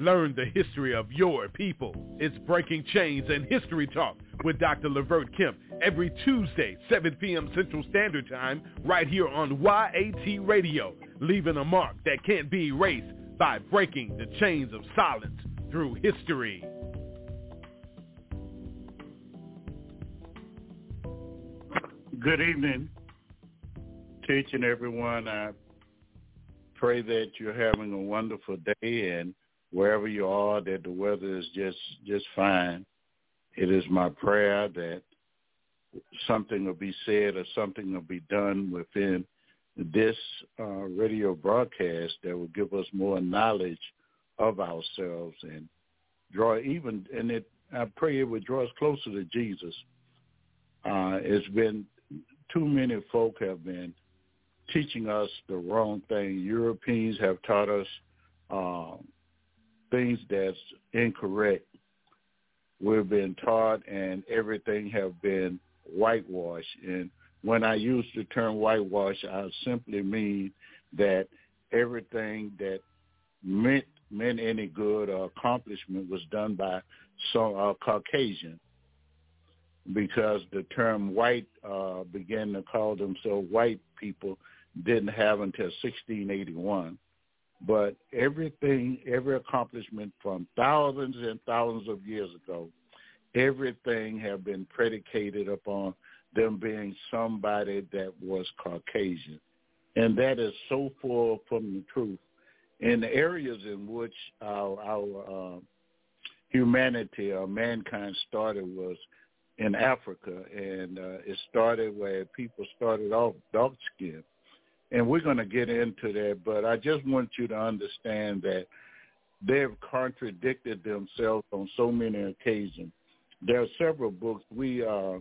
Learn the history of your people. It's Breaking Chains and History Talk with Dr. Levert Kemp every Tuesday, 7 p.m. Central Standard Time, right here on YAT Radio, leaving a mark that can't be erased by breaking the chains of silence through history. Good evening to each and everyone. I pray that you're having a wonderful day and wherever you are that the weather is just just fine. It is my prayer that something will be said or something will be done within this uh, radio broadcast that will give us more knowledge of ourselves and draw even and it I pray it would draw us closer to Jesus. Uh, it's been too many folk have been teaching us the wrong thing. Europeans have taught us uh, things that's incorrect. We've been taught and everything have been whitewashed. And when I use the term whitewash, I simply mean that everything that meant meant any good or accomplishment was done by some uh, Caucasian because the term white uh, began to call themselves white people didn't have until 1681 but everything, every accomplishment from thousands and thousands of years ago, everything have been predicated upon them being somebody that was Caucasian. And that is so far from the truth. In the areas in which our, our uh, humanity or mankind started was in Africa, and uh, it started where people started off dark skinned and we're going to get into that. But I just want you to understand that they've contradicted themselves on so many occasions. There are several books we, uh,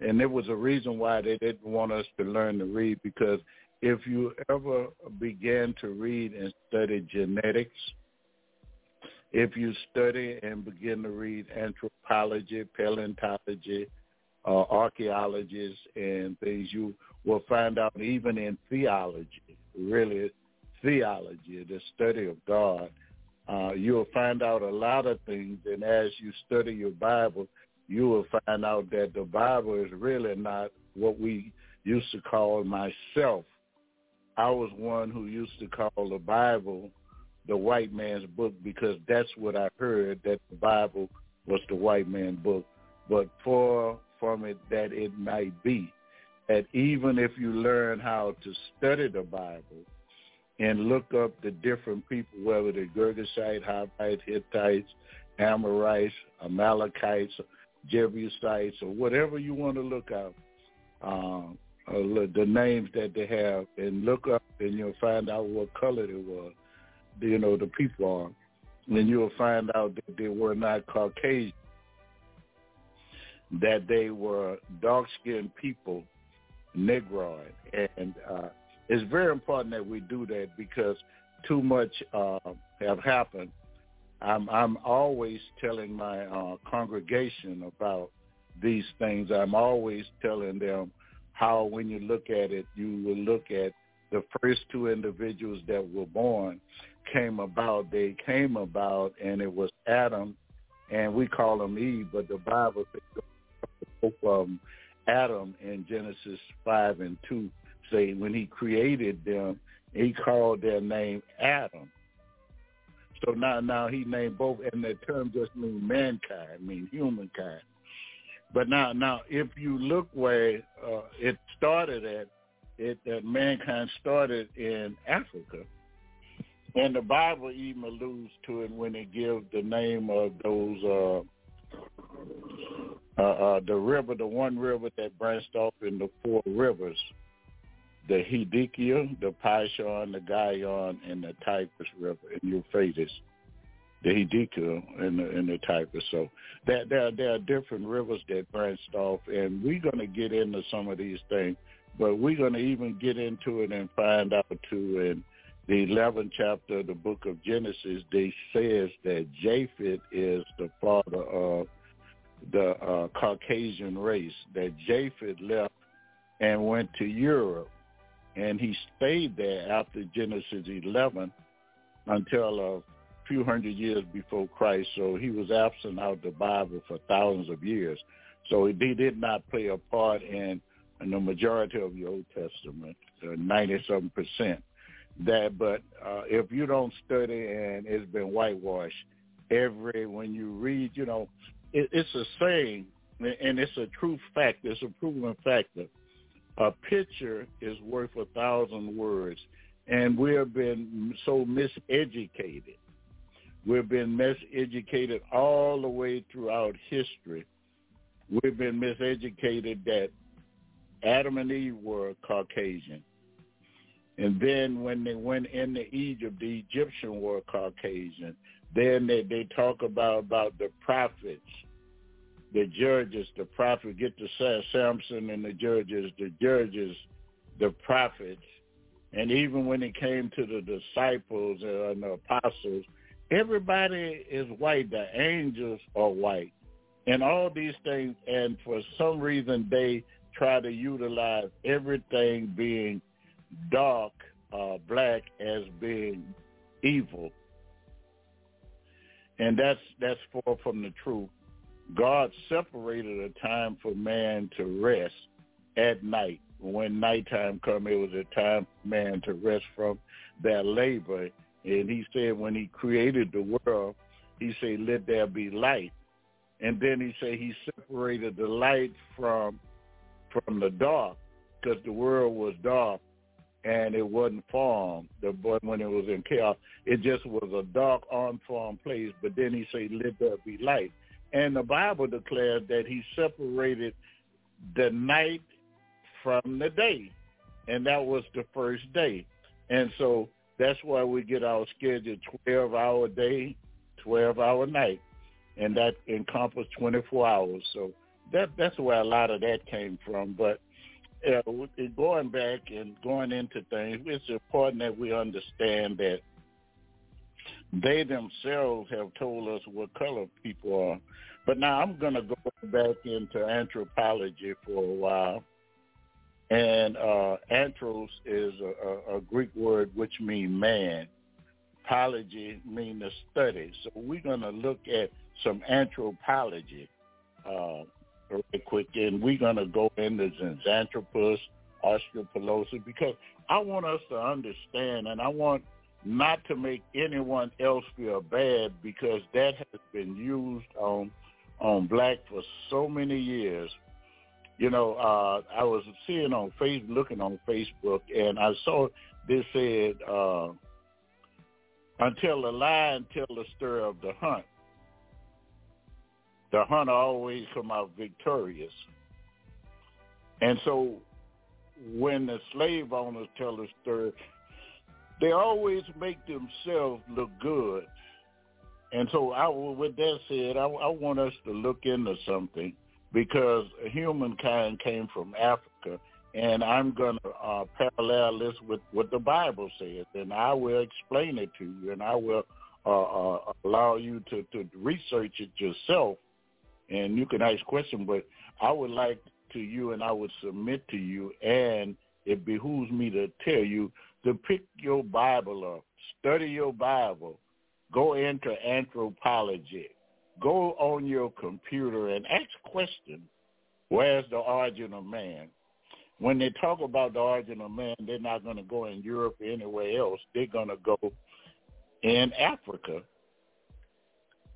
and there was a reason why they didn't want us to learn to read because if you ever began to read and study genetics, if you study and begin to read anthropology, paleontology, uh, archaeologists and things, you will find out even in theology, really theology, the study of God, uh, you will find out a lot of things. And as you study your Bible, you will find out that the Bible is really not what we used to call myself. I was one who used to call the Bible the white man's book because that's what I heard, that the Bible was the white man's book. But for from it that it might be that even if you learn how to study the Bible and look up the different people, whether they're Girgashite, Hivites, Hittites, Amorites, Amalekites, Jebusites, or whatever you want to look up, um, uh, the names that they have, and look up and you'll find out what color they were, you know, the people are. And you'll find out that they were not Caucasian that they were dark-skinned people, Negroid. And uh, it's very important that we do that because too much uh, have happened. I'm, I'm always telling my uh, congregation about these things. I'm always telling them how when you look at it, you will look at the first two individuals that were born came about. They came about, and it was Adam, and we call him Eve, but the Bible says um, Adam in Genesis 5 and 2 say when he created them, he called their name Adam. So now, now he named both, and the term just means mankind, means humankind. But now, now, if you look where uh, it started at, it that mankind started in Africa, and the Bible even alludes to it when it gives the name of those uh, uh, uh, the river, the one river that branched off in the four rivers, the Hidikia, the Pishon, the Gihon, and the Tigris River and Euphrates. the Hidika and the, and the Tigris. So there, there, there are different rivers that branched off, and we're going to get into some of these things, but we're going to even get into it and find out too in the 11th chapter of the book of Genesis, they says that Japheth is the father of the uh, Caucasian race, that Japheth left and went to Europe, and he stayed there after Genesis 11 until a few hundred years before Christ. So he was absent out of the Bible for thousands of years. So he did not play a part in, in the majority of the Old Testament, 97 percent. That, but uh, if you don't study and it's been whitewashed, every when you read, you know, it, it's a saying, and it's a true fact. It's a proven fact that a picture is worth a thousand words, and we have been so miseducated We've been miseducated all the way throughout history. We've been miseducated that Adam and Eve were Caucasian. And then when they went into Egypt, the Egyptian were Caucasian. Then they, they talk about, about the prophets, the judges, the prophet, get to Samson and the judges, the judges, the prophets. And even when it came to the disciples and the apostles, everybody is white. The angels are white. And all these things, and for some reason they try to utilize everything being dark, uh, black as being evil. And that's that's far from the truth. God separated a time for man to rest at night. When nighttime come, it was a time for man to rest from their labor and he said when he created the world, he said, let there be light. And then he said he separated the light from from the dark because the world was dark and it wasn't formed. But when it was in chaos, it just was a dark, unformed place. But then he said, "Let there be light." And the Bible declares that he separated the night from the day, and that was the first day. And so that's why we get our schedule 12 hour day, 12 hour night, and that encompasses 24 hours. So that that's where a lot of that came from. But uh, going back and going into things, it's important that we understand that they themselves have told us what color people are. But now I'm going to go back into anthropology for a while and uh, anthros is a, a, a, Greek word which means man. Apology means to study. So we're going to look at some anthropology uh, really quick, and we're going to go into Xanthropus, Australopithecus, because I want us to understand, and I want not to make anyone else feel bad because that has been used on on black for so many years you know, uh, I was seeing on Facebook, looking on Facebook, and I saw this said, uh, until the lion tell the story of the hunt, the hunter always come out victorious. And so when the slave owners tell the story, they always make themselves look good. And so I, with that said, I, I want us to look into something because humankind came from Africa. And I'm going to uh, parallel this with what the Bible says, and I will explain it to you, and I will uh, uh, allow you to, to research it yourself, and you can ask questions. But I would like to you, and I would submit to you, and it behooves me to tell you to pick your Bible up, study your Bible, go into anthropology, go on your computer and ask questions. Where's the origin of man? When they talk about the origin of man, they're not going to go in Europe or anywhere else. They're going to go in Africa.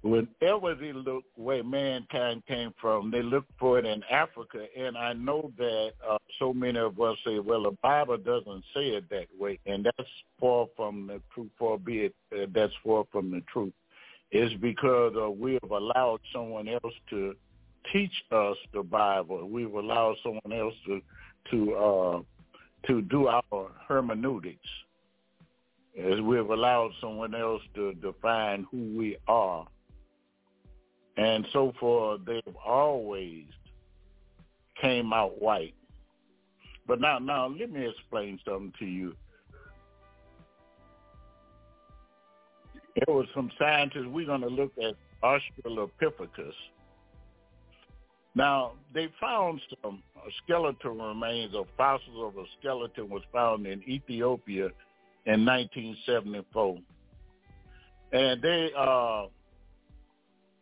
Whenever they look where mankind came from, they look for it in Africa. And I know that uh, so many of us say, well, the Bible doesn't say it that way. And that's far from the truth, far be it uh, that's far from the truth is because uh, we have allowed someone else to teach us the Bible. We've allowed someone else to to uh, to do our hermeneutics. as we've allowed someone else to define who we are. And so far, they've always came out white. But now, now let me explain something to you. There was some scientists. We're going to look at Australopithecus. Now, they found some skeletal remains of fossils of a skeleton was found in Ethiopia in 1974. And they uh,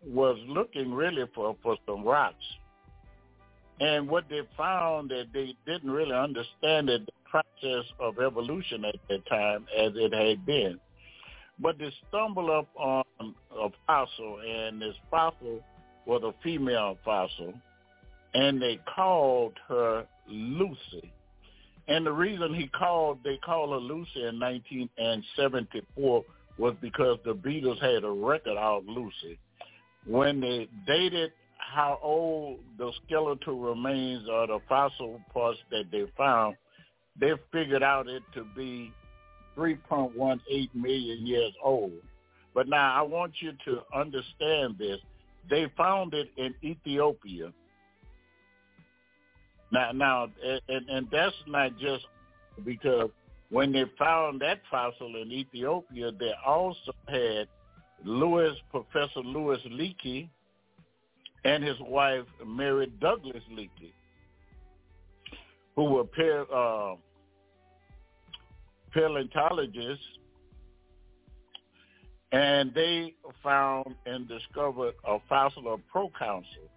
was looking really for, for some rocks. And what they found that they didn't really understand the process of evolution at that time as it had been. But they stumbled up on a fossil, and this fossil was a female fossil, and they called her Lucy. And the reason he called they called her Lucy in 1974 was because the Beatles had a record out Lucy. When they dated how old the skeletal remains or the fossil parts that they found, they figured out it to be 3.18 million years old. But now I want you to understand this. They found it in Ethiopia. Now, now, and, and that's not just because when they found that fossil in Ethiopia, they also had Louis, Professor Louis Leakey, and his wife Mary Douglas Leakey, who were pair, uh, paleontologists, and they found and discovered a fossil of proconsul.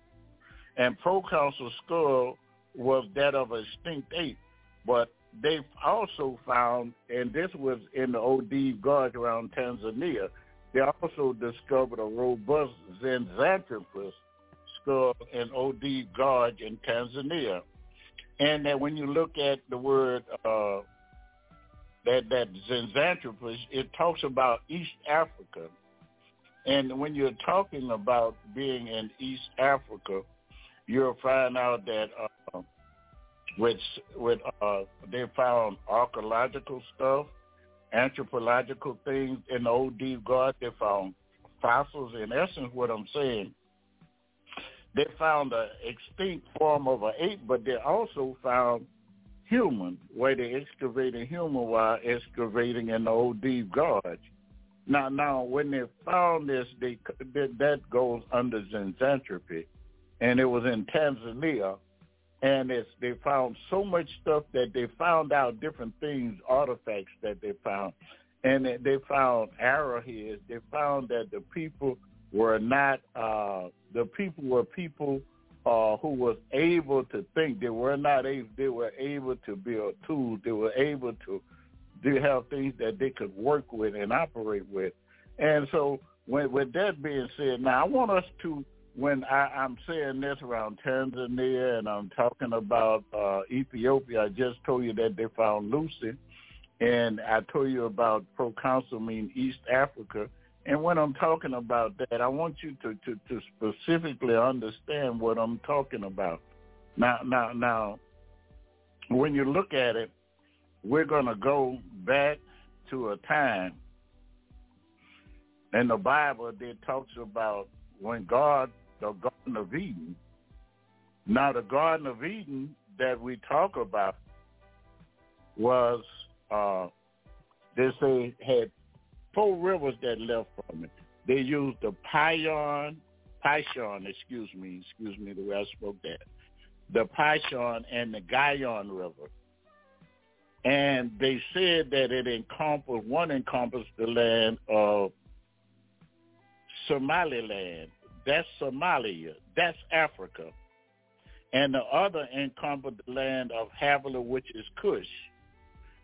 And proconsul skull was that of a extinct ape, but they also found, and this was in the Olduvai Gorge around Tanzania, they also discovered a robust Zinjanthropus skull in Olduvai Gorge in Tanzania. And that when you look at the word uh, that that Zinjanthropus, it talks about East Africa. And when you're talking about being in East Africa, you'll find out that uh, with with uh, they found archaeological stuff, anthropological things in the Olduvai Gorge. They found fossils. In essence, what I'm saying, they found an extinct form of an ape, but they also found human, where they excavated human while excavating in the Olduvai Gorge. Now, now, when they found this, they that goes under Zinjanthropy, and it was in Tanzania, and it's they found so much stuff that they found out different things, artifacts that they found, and they found arrowheads. They found that the people were not uh, the people were people uh, who was able to think. They were not able. They were able to build tools. They were able to to have things that they could work with and operate with. And so, when, with that being said, now I want us to, when I, I'm saying this around Tanzania and I'm talking about uh, Ethiopia, I just told you that they found Lucy, and I told you about proconsul mean East Africa and when I'm talking about that, I want you to, to, to specifically understand what I'm talking about. Now, now, now, when you look at it, we're going to go back to a time in the Bible that talks about when God, the Garden of Eden. Now, the Garden of Eden that we talk about was, uh, they say, had four rivers that left from it. They used the Pion, Pishon, excuse me, excuse me the way I spoke that, the Pishon and the Gihon River. And they said that it encompassed, one encompassed the land of Somaliland. That's Somalia. That's Africa. And the other encumbered land of Havilah, which is Cush.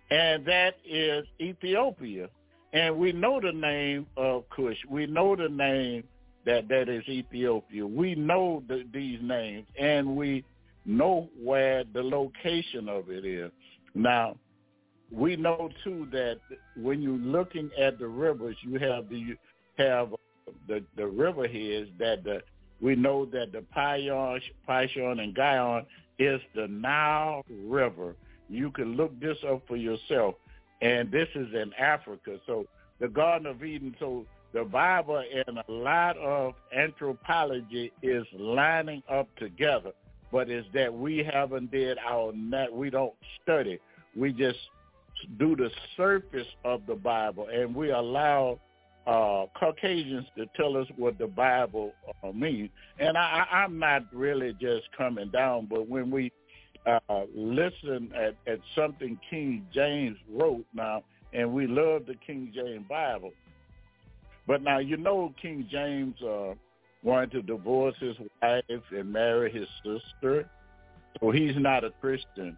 And that is Ethiopia. And we know the name of Cush. We know the name that that is Ethiopia. We know the, these names, and we know where the location of it is. Now, we know too that when you're looking at the rivers, you have the have the the river heads that the we know that the Pishon, Pishon and Gihon is the Nile River. You can look this up for yourself. and this is in Africa. So the Garden of Eden. So the Bible and a lot of anthropology is lining up together, but it's that we haven't did our net. We don't study. We just do the surface of the Bible, and we allow uh, Caucasians to tell us what the Bible uh, means. And I, I'm not really just coming down, but when we uh, listen at, at something King James wrote now, and we love the King James Bible. But now you know King James uh, wanted to divorce his wife and marry his sister, so he's not a Christian.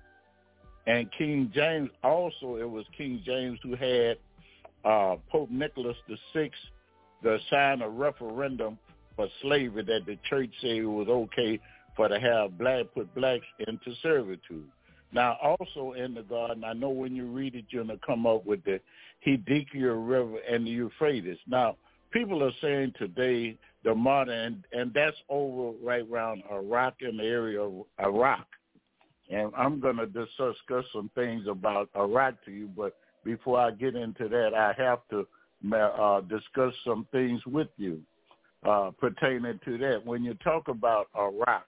And King James also, it was King James who had uh, Pope Nicholas VI to sign a referendum for slavery that the church said it was okay for to have black put blacks into servitude. Now, also in the garden, I know when you read it, you're going to come up with the Hiddekel River and the Euphrates. Now, people are saying today the modern, and, and that's over right around Iraq in the area of Iraq. And I'm going to discuss some things about Iraq to you, but before I get into that, I have to uh, discuss some things with you uh, pertaining to that. When you talk about Iraq,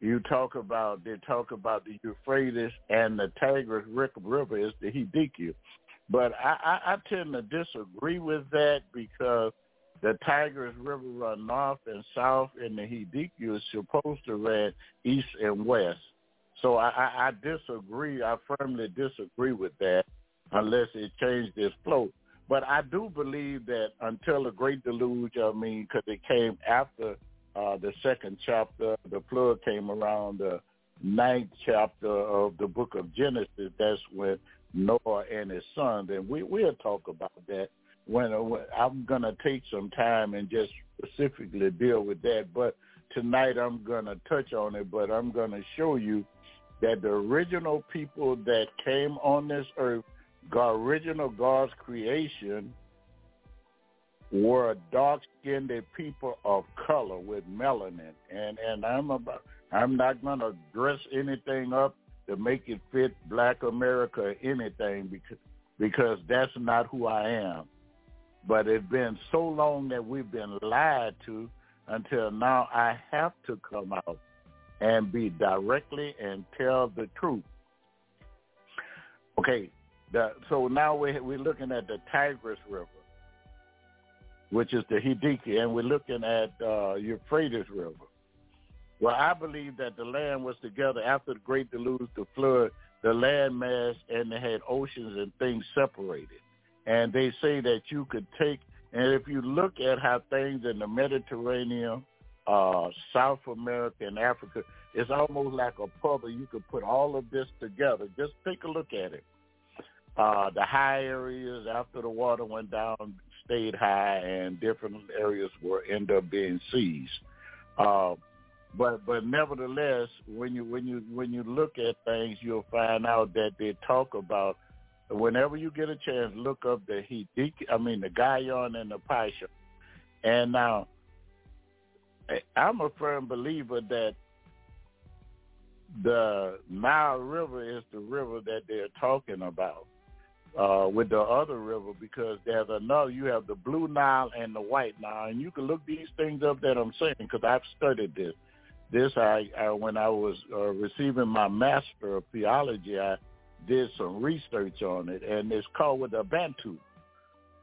you talk about they talk about the Euphrates and the Tigris River is the Hiddekel. But I, I, I tend to disagree with that because the Tigris River run north and south, and the Hiddekel is supposed to run east and west. So I, I, disagree. I firmly disagree with that, unless it changed its flow. But I do believe that until the Great Deluge, I mean, because it came after uh, the second chapter, the flood came around the ninth chapter of the book of Genesis. That's when Noah and his sons, and we we'll talk about that when, when I'm going to take some time and just specifically deal with that. But tonight I'm going to touch on it, but I'm going to show you that the original people that came on this earth, God, original God's creation, were dark-skinned people of color with melanin, and and I'm about I'm not to dress anything up to make it fit Black America or anything because because that's not who I am. But it's been so long that we've been lied to until now I have to come out and be directly and tell the truth. Okay, the, so now we're, we're looking at the Tigris River, which is the Hiddekel, and we're looking at uh, Euphrates River. Well, I believe that the land was together after the great deluge, the flood, the land mass, and they had oceans and things separated. And they say that you could take, and if you look at how things in the Mediterranean, uh, South America, and Africa, it's almost like a puzzle. You could put all of this together. Just take a look at it. Uh, the high areas after the water went down stayed high, and different areas were end up being seas. Uh, but but nevertheless, when you when you when you look at things, you'll find out that they talk about whenever you get a chance, look up the heat. I mean the Guyana and the Pasha. And now, I'm a firm believer that the Nile River is the river that they're talking about uh, with the other river because there's another. You have the Blue Nile and the White Nile, and you can look these things up that I'm saying because I've studied this. This I, I when I was uh, receiving my master of theology, I did some research on it, and it's called with the Bantu,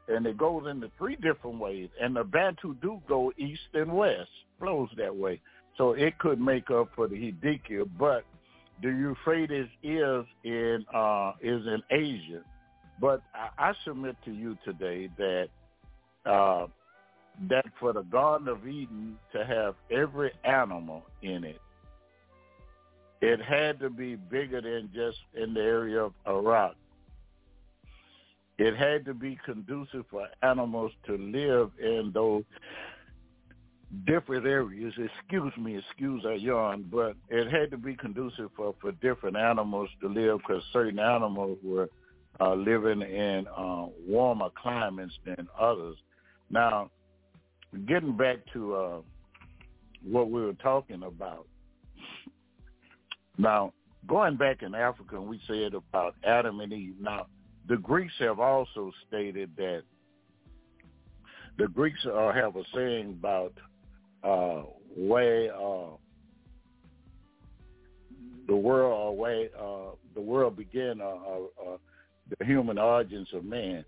and it goes into three different ways. And the Bantu do go east and west, flows that way, so it could make up for the Hiddekel, but the Euphrates is in uh, is in Asia. But I, I submit to you today that uh, that for the Garden of Eden to have every animal in it, it had to be bigger than just in the area of Iraq. It had to be conducive for animals to live in those different areas. Excuse me, excuse our yawn, but it had to be conducive for, for different animals to live because certain animals were uh, living in uh, warmer climates than others. Now, getting back to uh, what we were talking about. Now, going back in Africa, we said about Adam and Eve. Now, the Greeks have also stated that the Greeks uh, have a saying about uh, way uh, the world, uh, way uh, the world began, uh, uh, uh, the human origins of man.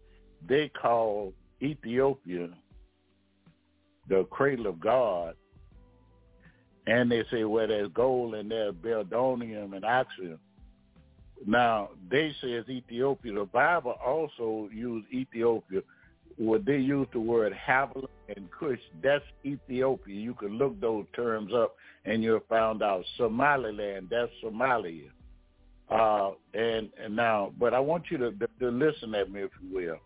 They call Ethiopia the cradle of God, and they say, well, there's gold and there's beldonium and oxygen. Now, they say it's Ethiopia. The Bible also used Ethiopia. When they use the word Havilah and Cush, that's Ethiopia. You can look those terms up and you'll find out Somaliland, that's Somalia. Uh, and, and now, but I want you to, to, to listen at me, if you will.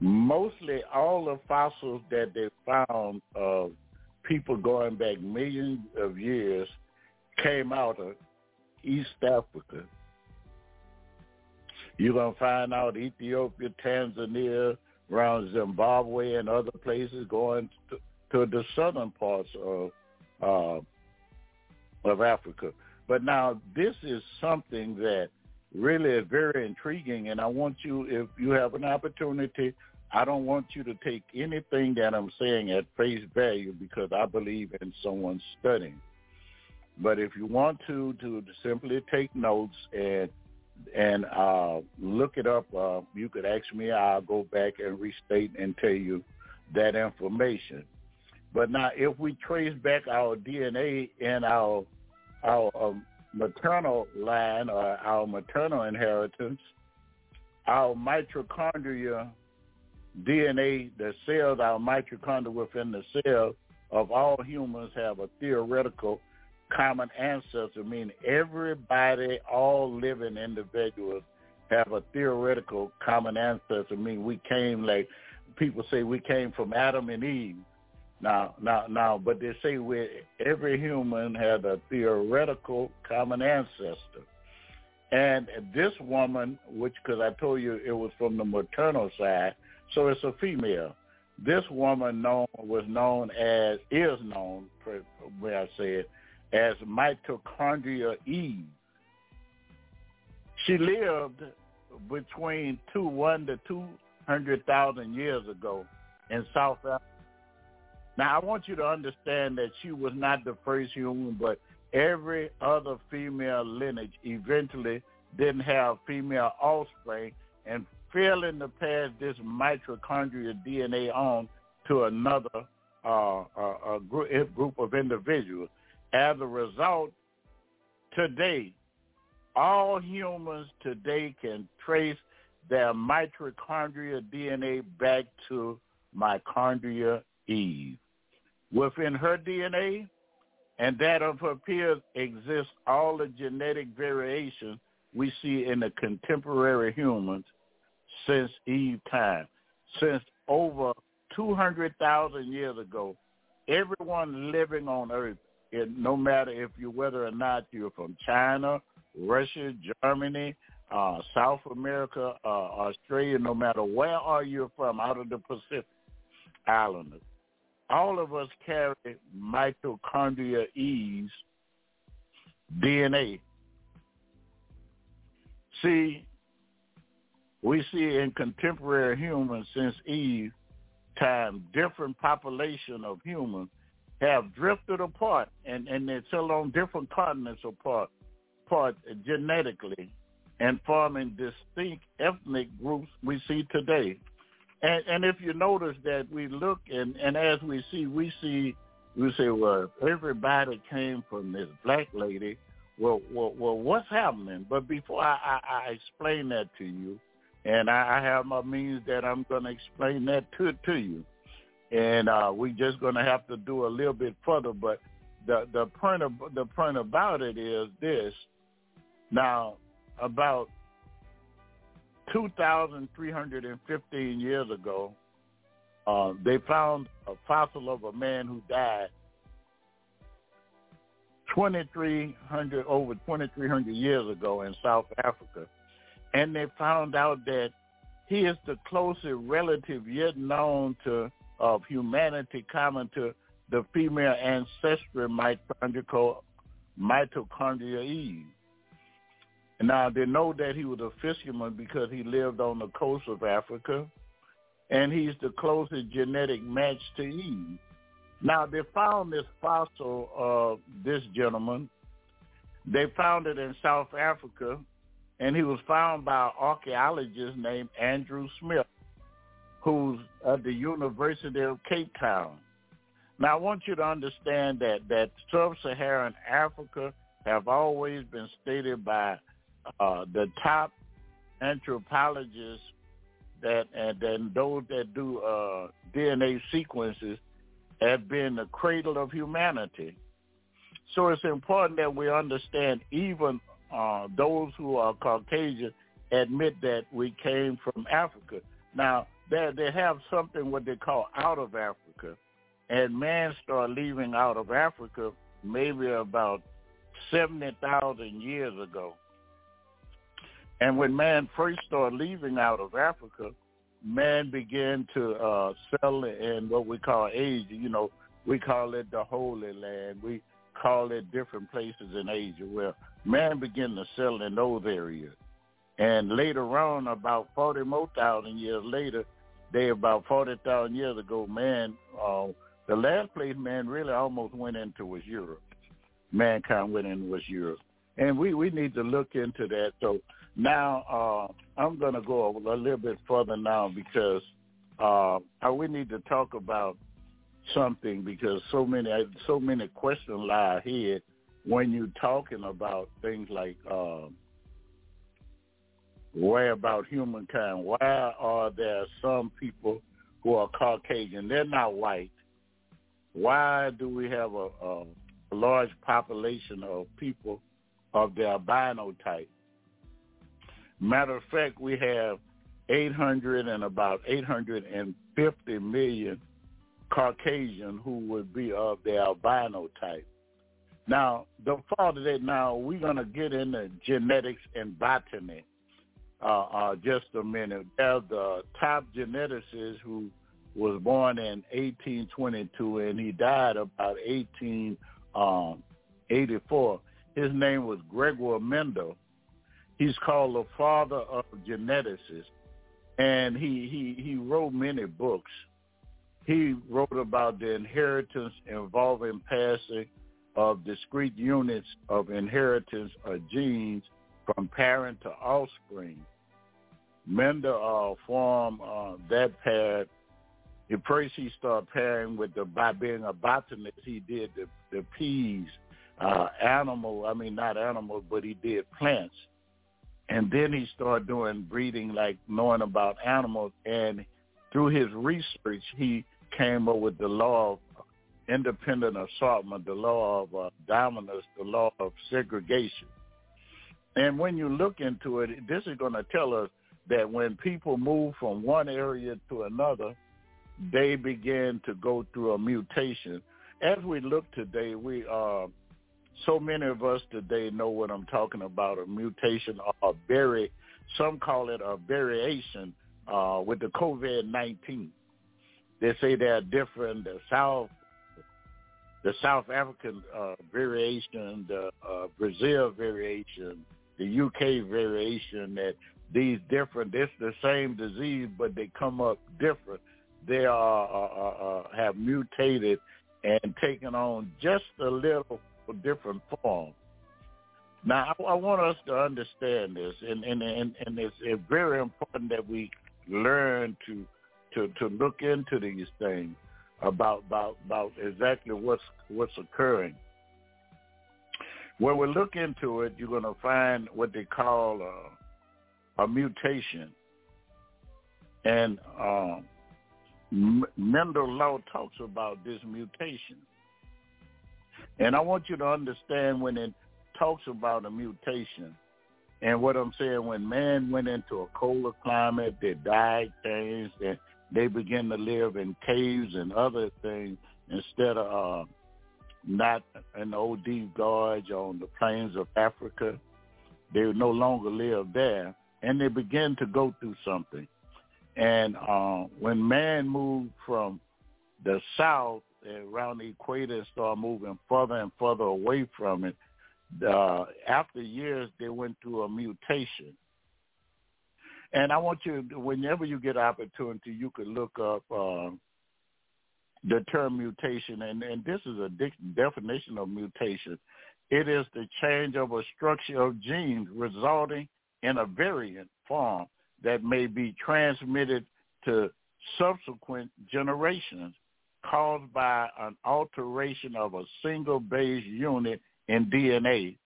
Mostly all the fossils that they found of people going back millions of years came out of East Africa. You're going to find out Ethiopia, Tanzania, around Zimbabwe and other places going to, to the southern parts of uh, of Africa. But now this is something that really is very intriguing, and I want you, if you have an opportunity, I don't want you to take anything that I'm saying at face value because I believe in someone studying. But if you want to, to simply take notes and and uh, look it up, uh, you could ask me. I'll go back and restate and tell you that information. But now, if we trace back our DNA in our our um, maternal line or our maternal inheritance, our mitochondria DNA, the cells, our mitochondria within the cell of all humans have a theoretical common ancestor, meaning everybody, all living individuals have a theoretical common ancestor, meaning we came like people say we came from Adam and Eve. Now, now, now, but they say we every human had a theoretical common ancestor. And this woman, which, because I told you it was from the maternal side, so it's a female. This woman known was known as is known, where I say it, as mitochondria Eve. She lived between two one to two hundred thousand years ago in South Africa. Now I want you to understand that she was not the first human, but every other female lineage eventually didn't have female offspring and failing to pass this mitochondrial DNA on to another uh, uh, group, group of individuals. As a result, today, all humans today can trace their mitochondrial DNA back to mitochondria Eve. Within her DNA and that of her peers exists all the genetic variation we see in the contemporary humans since Eve time. Since over 200,000 years ago, everyone living on earth, it, no matter if you whether or not you're from China, Russia, Germany, uh, South America, uh, Australia, no matter where are you from out of the Pacific Islanders, all of us carry mitochondria Eve's DNA. See, we see in contemporary humans since Eve time, different population of humans have drifted apart and, and they're still on different continents apart, apart genetically and forming distinct ethnic groups we see today. And, and if you notice that we look and, and as we see, we see, we say, well, everybody came from this black lady. Well, well, well what's happening? But before I, I, I explain that to you, and I, I have my means that I'm going to explain that to to you. And uh, we're just going to have to do a little bit further. But the the point of, the point about it is this. Now, about 2,315 years ago, uh, they found a fossil of a man who died 2,300 over 2,300 years ago in South Africa and they found out that he is the closest relative yet known to of humanity common to the female ancestral mitochondrial, mitochondria Eve. Now they know that he was a fisherman because he lived on the coast of Africa, and he's the closest genetic match to Eve. Now they found this fossil of this gentleman. They found it in South Africa, and he was found by an archaeologist named Andrew Smith, who's at the University of Cape Town. Now I want you to understand that that sub-Saharan Africa have always been stated by uh, the top anthropologists that and those that do uh, DNA sequences have been the cradle of humanity. So it's important that we understand even uh, those who are Caucasian admit that we came from Africa. Now, they, they have something what they call out of Africa. And man started leaving out of Africa maybe about 70,000 years ago. And when man first started leaving out of Africa, man began to uh, settle in what we call Asia. You know, we call it the Holy Land. We call it different places in Asia where man began to settle in those areas. And later on, about 40 more thousand years later, they about 40,000 years ago, man, uh, the last place man really almost went into was Europe. Mankind went into was Europe. And we, we need to look into that. So now uh, I'm going to go a little bit further now because uh, we need to talk about something because so many so many questions lie ahead when you're talking about things like uh, why about humankind? Why are there some people who are Caucasian? They're not white. Why do we have a, a, large population of people of the albino type? Matter of fact, we have 800 and about 850 million Caucasian who would be of the albino type. Now, the of that now, we're going to get into genetics and botany uh, uh, just a minute. There's the top geneticist who was born in 1822 and he died about 1884. Um, His name was Gregor Mendel He's called the father of geneticists, and he, he, he wrote many books. He wrote about the inheritance involving passing of discrete units of inheritance of genes from parent to offspring. Mendel uh, formed uh, that pair. At first, he started pairing with the by being a botanist. He did the the peas, uh, animal. I mean, not animal, but he did plants and then he started doing breeding, like knowing about animals. And through his research, he came up with the law of independent assortment, the law of uh, dominance, the law of segregation. And when you look into it, this is going to tell us that when people move from one area to another, they begin to go through a mutation. As we look today, we are. Uh, so many of us today know what I'm talking about, a mutation or a very, some call it a variation uh, with the COVID-19. They say they're different. The South, the South African uh, variation, the uh, Brazil variation, the UK variation, that these different, it's the same disease, but they come up different. They are, uh, uh, have mutated and taken on just a little different form. Now, I, I, want us to understand this, and, and, and, and it's, very important that we learn to, to, to look into these things about, about, about exactly what's, what's occurring. When we look into it, you're going to find what they call a, a mutation. And um, Mendel Law talks about this mutation. And I want you to understand when it talks about a mutation, and what I'm saying, when man went into a colder climate, they died things, and they began to live in caves and other things instead of uh, not the old gorge on the plains of Africa. They no longer live there, and they began to go through something. And uh, when man moved from the south around the equator and started moving further and further away from it, uh, after years they went through a mutation. And I want you, whenever you get opportunity, you could look up uh, the term mutation, and, and this is a de- definition of mutation. It is the change of a structure of genes resulting in a variant form that may be transmitted to subsequent generations caused by an alteration of a single base unit in DNA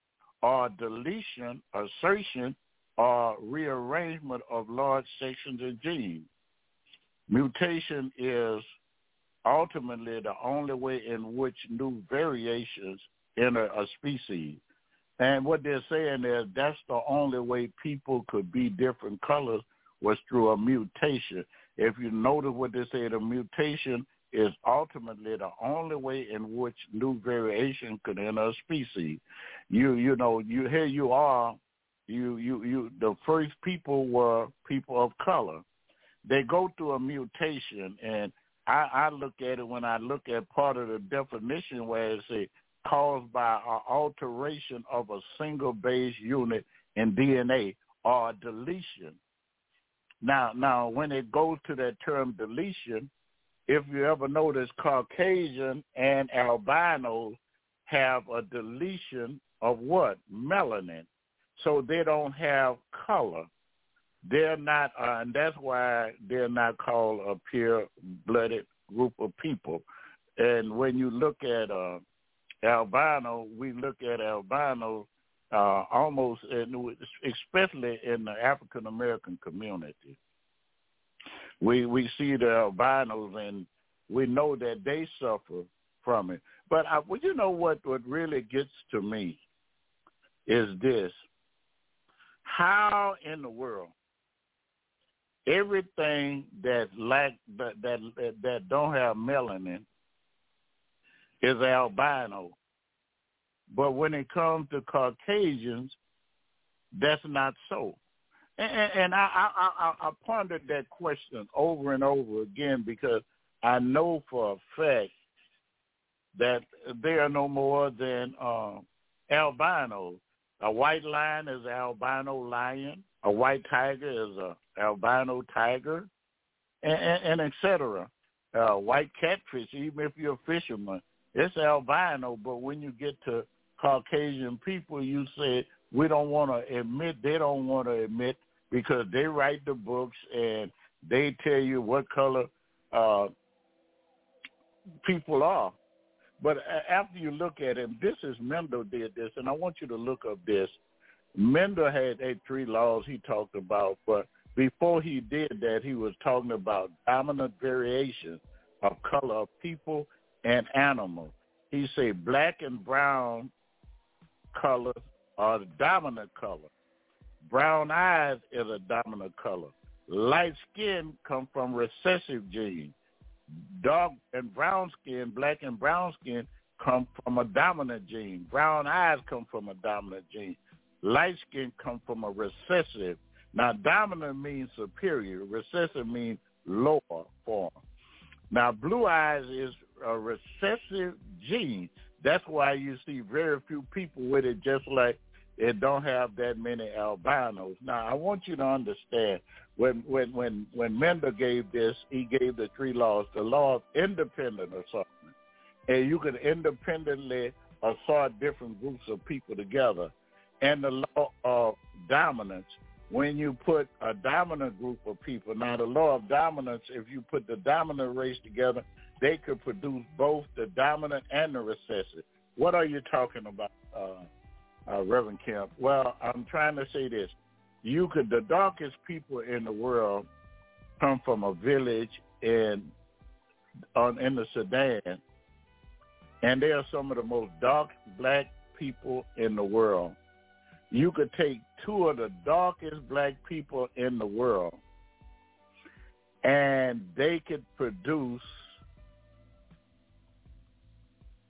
or deletion, assertion, or rearrangement of large sections of genes. Mutation is ultimately the only way in which new variations enter a species. And what they're saying is that's the only way people could be different colors was through a mutation. If you notice what they say, the mutation is ultimately the only way in which new variation could enter a species. You you know you here you are, you you you the first people were people of color. They go through a mutation, and I, I look at it when I look at part of the definition where it says caused by an alteration of a single base unit in DNA or deletion. Now, now, when it goes to that term deletion, if you ever notice, Caucasian and albinos have a deletion of what? Melanin. So they don't have color. They're not, uh, and that's why they're not called a pure-blooded group of people. And when you look at uh, albino, we look at albino uh, almost, especially in the African American community. We we see the albinos and we know that they suffer from it. But I, well, you know what? What really gets to me is this: how in the world everything that lack that that that don't have melanin is albino. But when it comes to Caucasians, that's not so. And, and I, I, I, I pondered that question over and over again because I know for a fact that they are no more than uh, albinos. A white lion is an albino lion. A white tiger is an albino tiger, and, and, and et cetera. Uh, white catfish, even if you're a fisherman, it's albino, but when you get to Caucasian people, you say we don't want to admit, they don't want to admit because they write the books and they tell you what color uh, people are. But after you look at him, this is Mendel did this, and I want you to look up this. Mendel had eight three laws he talked about, but before he did that, he was talking about dominant variation of color of people and animal. He said black and brown colors are the dominant color. Brown eyes is a dominant color. Light skin come from recessive genes. Dark and brown skin, black and brown skin come from a dominant gene. Brown eyes come from a dominant gene. Light skin come from a recessive. Now dominant means superior. Recessive means lower form. Now blue eyes is a recessive gene. That's why you see very few people with it, just like it don't have that many albinos. Now, I want you to understand when when when when Mendel gave this, he gave the three laws: the law of independent assortment, and you can independently assort different groups of people together, and the law of dominance. When you put a dominant group of people, now the law of dominance, if you put the dominant race together, they could produce both the dominant and the recessive. What are you talking about, uh, uh, Reverend Kemp? Well, I'm trying to say this. You could, the darkest people in the world come from a village in, on, in the Sudan, and they are some of the most dark black people in the world. You could take two of the darkest black people in the world, and they could produce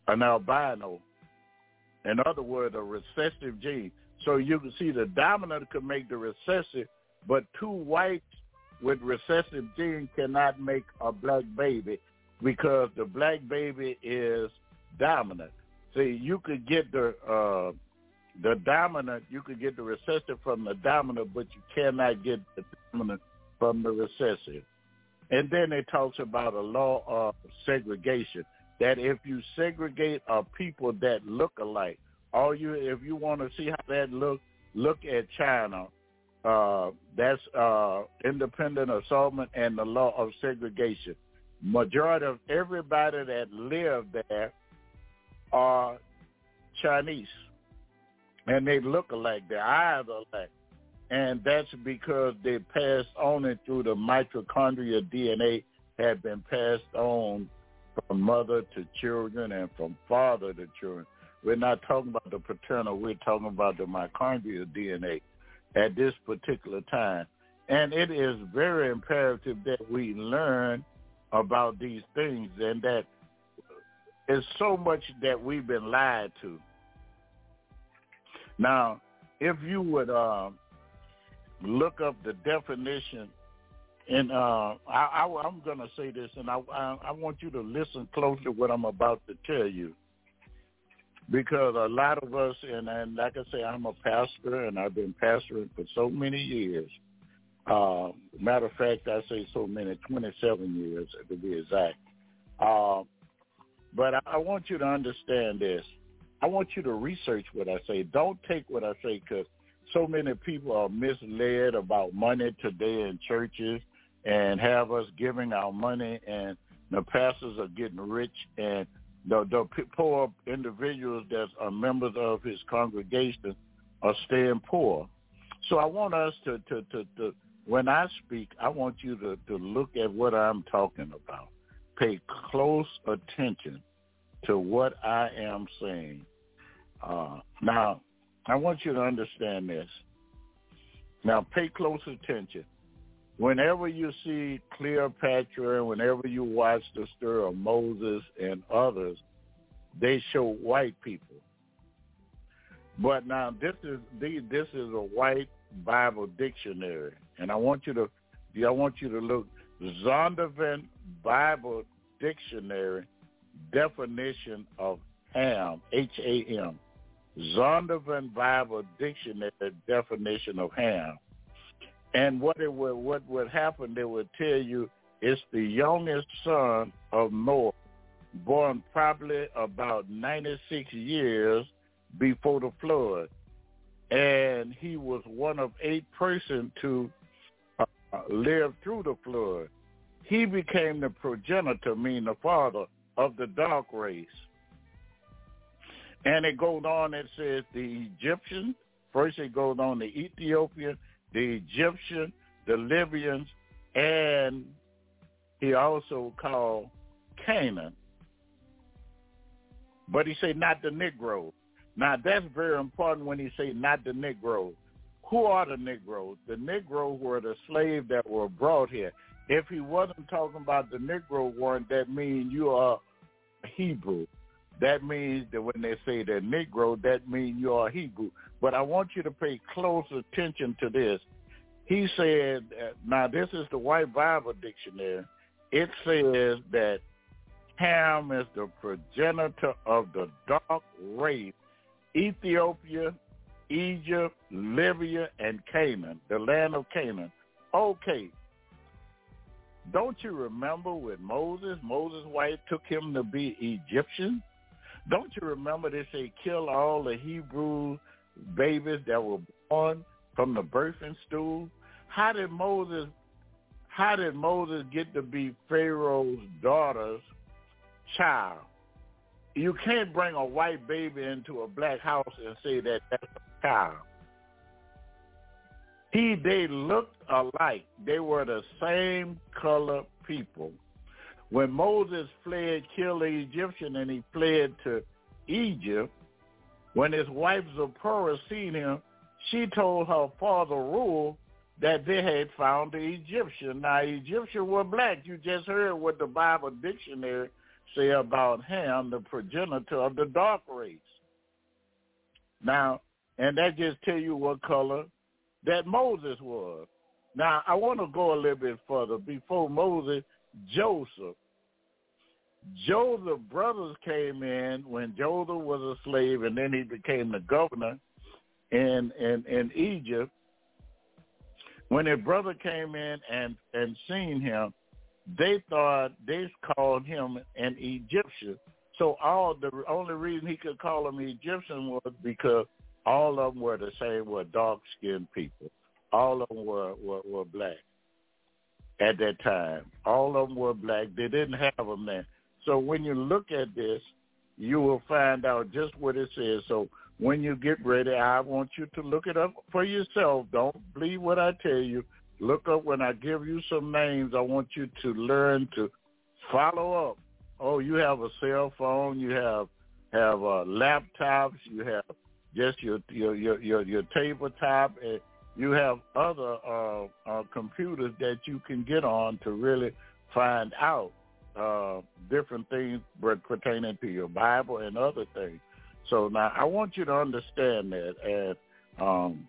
an albino. In other words, a recessive gene. So you can see the dominant could make the recessive, but two whites with recessive gene cannot make a black baby because the black baby is dominant. See, you could get the uh, the dominant, you could get the recessive from the dominant, but you cannot get the dominant from the recessive. And then it talks about a law of segregation, that if you segregate a people that look alike, all you if you want to see how that look, look at China. Uh, that's uh, independent assortment and the law of segregation. Majority of everybody that live there are Chinese, and they look alike. Their eyes are alike, and that's because they passed on it through the mitochondria DNA had been passed on from mother to children and from father to children. We're not talking about the paternal. We're talking about the mitochondrial DNA at this particular time. And it is very imperative that we learn about these things and that it's so much that we've been lied to. Now, if you would uh, look up the definition, and uh, I, am going to say this, and I, I, I want you to listen closely to what I'm about to tell you because a lot of us, and, and like I say, I'm a pastor, and I've been pastoring for so many years. Uh, matter of fact, I say so many, 27 years to be exact. Uh, but I, I want you to understand this. I want you to research what I say. Don't take what I say because so many people are misled about money today in churches and have us giving our money and the pastors are getting rich and the, the poor individuals that are members of his congregation are staying poor. So I want us to, to, to, to when I speak, I want you to, to look at what I'm talking about. Pay close attention to what I am saying. Uh, now, I want you to understand this. Now, pay close attention. Whenever you see Cleopatra, whenever you watch the story of Moses and others, they show white people. But now this is this is a white Bible dictionary, and I want you to I want you to look Zondervan Bible Dictionary definition of ham H A M Zondervan Bible Dictionary definition of ham. And what it would what would happen, they would tell you it's the youngest son of Noah, born probably about 96 years before the flood. And he was one of eight persons to uh, live through the flood. He became the progenitor, meaning the father of the dark race. And it goes on, it says the Egyptian, first it goes on the Ethiopian, the Egyptian, the Libyans, and he also called Canaan. But he said not the Negroes. Now that's very important when he say not the Negroes. Who are the Negroes? The Negroes were the slaves that were brought here. If he wasn't talking about the Negro one, that means you are Hebrew. That means that when they say they're Negro, that means you are Hebrew. But I want you to pay close attention to this. He said, now this is the White Bible Dictionary. It says that Ham is the progenitor of the dark race, Ethiopia, Egypt, Libya, and Canaan, the land of Canaan. Okay. Don't you remember with Moses? Moses' wife took him to be Egyptian. Don't you remember they say kill all the Hebrew babies that were born from the birthing stool? How did Moses how did Moses get to be Pharaoh's daughter's child? You can't bring a white baby into a black house and say that that's a child. He they looked alike. They were the same color people when Moses fled, killed the Egyptian, and he fled to Egypt, when his wife Zipporah seen him, she told her father Reuel that they had found the Egyptian. Now, Egyptian were black. You just heard what the Bible dictionary say about Ham, the progenitor of the dark race. Now, and that just tell you what color that Moses was. Now, I want to go a little bit further. Before Moses, Joseph. Joseph's brothers came in when Joseph was a slave and then he became the governor. in in in Egypt, when their brother came in and and seen him, they thought they called him an Egyptian. So all the only reason he could call them Egyptian was because all of them were the same, were dark skinned people. All of them were, were were black at that time. All of them were black. They didn't have them then. So when you look at this, you will find out just what it says. So when you get ready, I want you to look it up for yourself. Don't believe what I tell you. Look up when I give you some names. I want you to learn to follow up. Oh, you have a cell phone. You have have uh, laptops. You have just your your your your, your tabletop, and you have other uh, uh, computers that you can get on to really find out uh, different things pertaining to your Bible and other things. So now I want you to understand that, and um,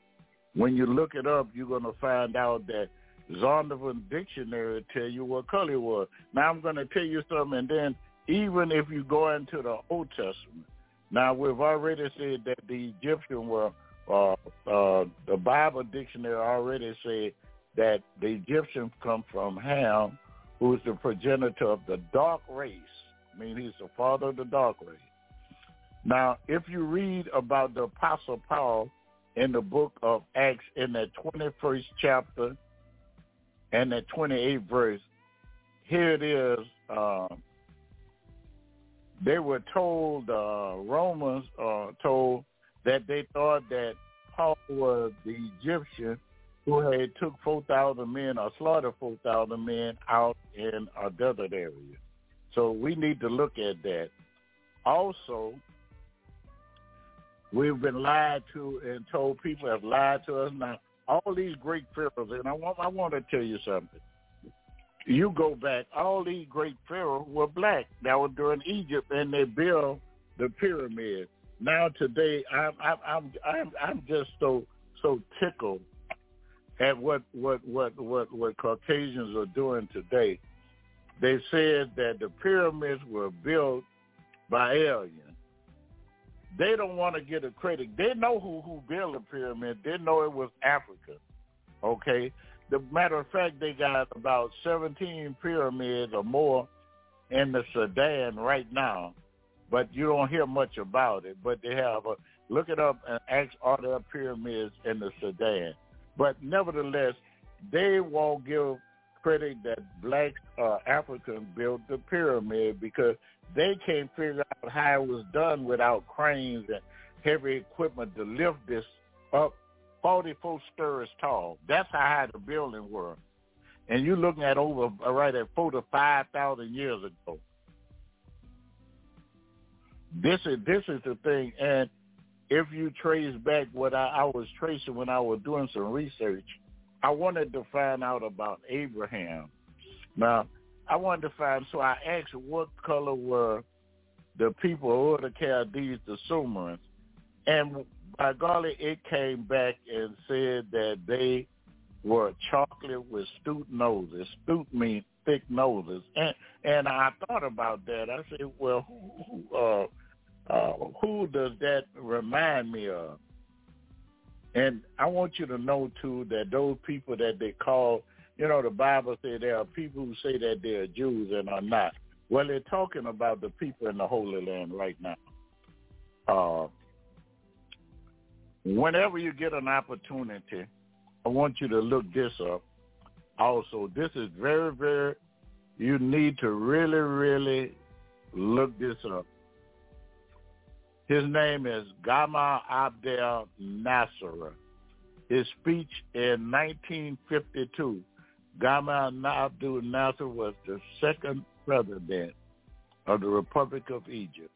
when you look it up, you're going to find out that Zondervan Dictionary tell you what color it was. Now I'm going to tell you something, and then even if you go into the Old Testament, now we've already said that the Egyptian were, uh, uh, the Bible dictionary already said that the Egyptians come from Ham, who is the progenitor of the dark race. I mean, he's the father of the dark race. Now, if you read about the Apostle Paul in the book of Acts in the 21st chapter and the 28th verse, here it is. Uh, they were told, uh, Romans uh, told that they thought that Paul was the Egyptian who had took 4,000 men or slaughtered 4,000 men out in a desert area. So we need to look at that. Also, we've been lied to and told people have lied to us. Now, all these Greek pharaohs, and I want, I want to tell you something. You go back, all these great pharaohs were black. That was during Egypt, and they built the pyramids. Now today, I'm I'm I'm I'm, I'm just so so tickled at what what what what what Caucasians are doing today. They said that the pyramids were built by aliens. They don't want to get a credit. They know who who built the pyramid. They know it was Africa. Okay. The matter of fact, they got about 17 pyramids or more in the Sudan right now, but you don't hear much about it. But they have a look it up and ask are there pyramids in the Sudan. But nevertheless, they won't give credit that blacks or Africans built the pyramid because they can't figure out how it was done without cranes and heavy equipment to lift this up 44 stories tall. That's how high the building were. And you're looking at over uh, right at four to five thousand years ago. This is this is the thing, and if you trace back what I, I was tracing when I was doing some research, I wanted to find out about Abraham. Now, I wanted to find, so I asked what color were the people were the Chaldees, the Sumerians, and by golly, it came back and said that they were chocolate with stoop noses. Stoop means thick noses, and and I thought about that. I said, well, who, uh, uh, who does that remind me of? And I want you to know too that those people that they call, you know, the Bible says there are people who say that they're Jews and are not. Well, they're talking about the people in the Holy Land right now. Uh, whenever you get an opportunity, I want you to look this up. Also, this is very, very, you need to really, really look this up. His name is Gamal Abdel Nasser. His speech in 1952, Gamal Abdel Nasser was the second president of the Republic of Egypt.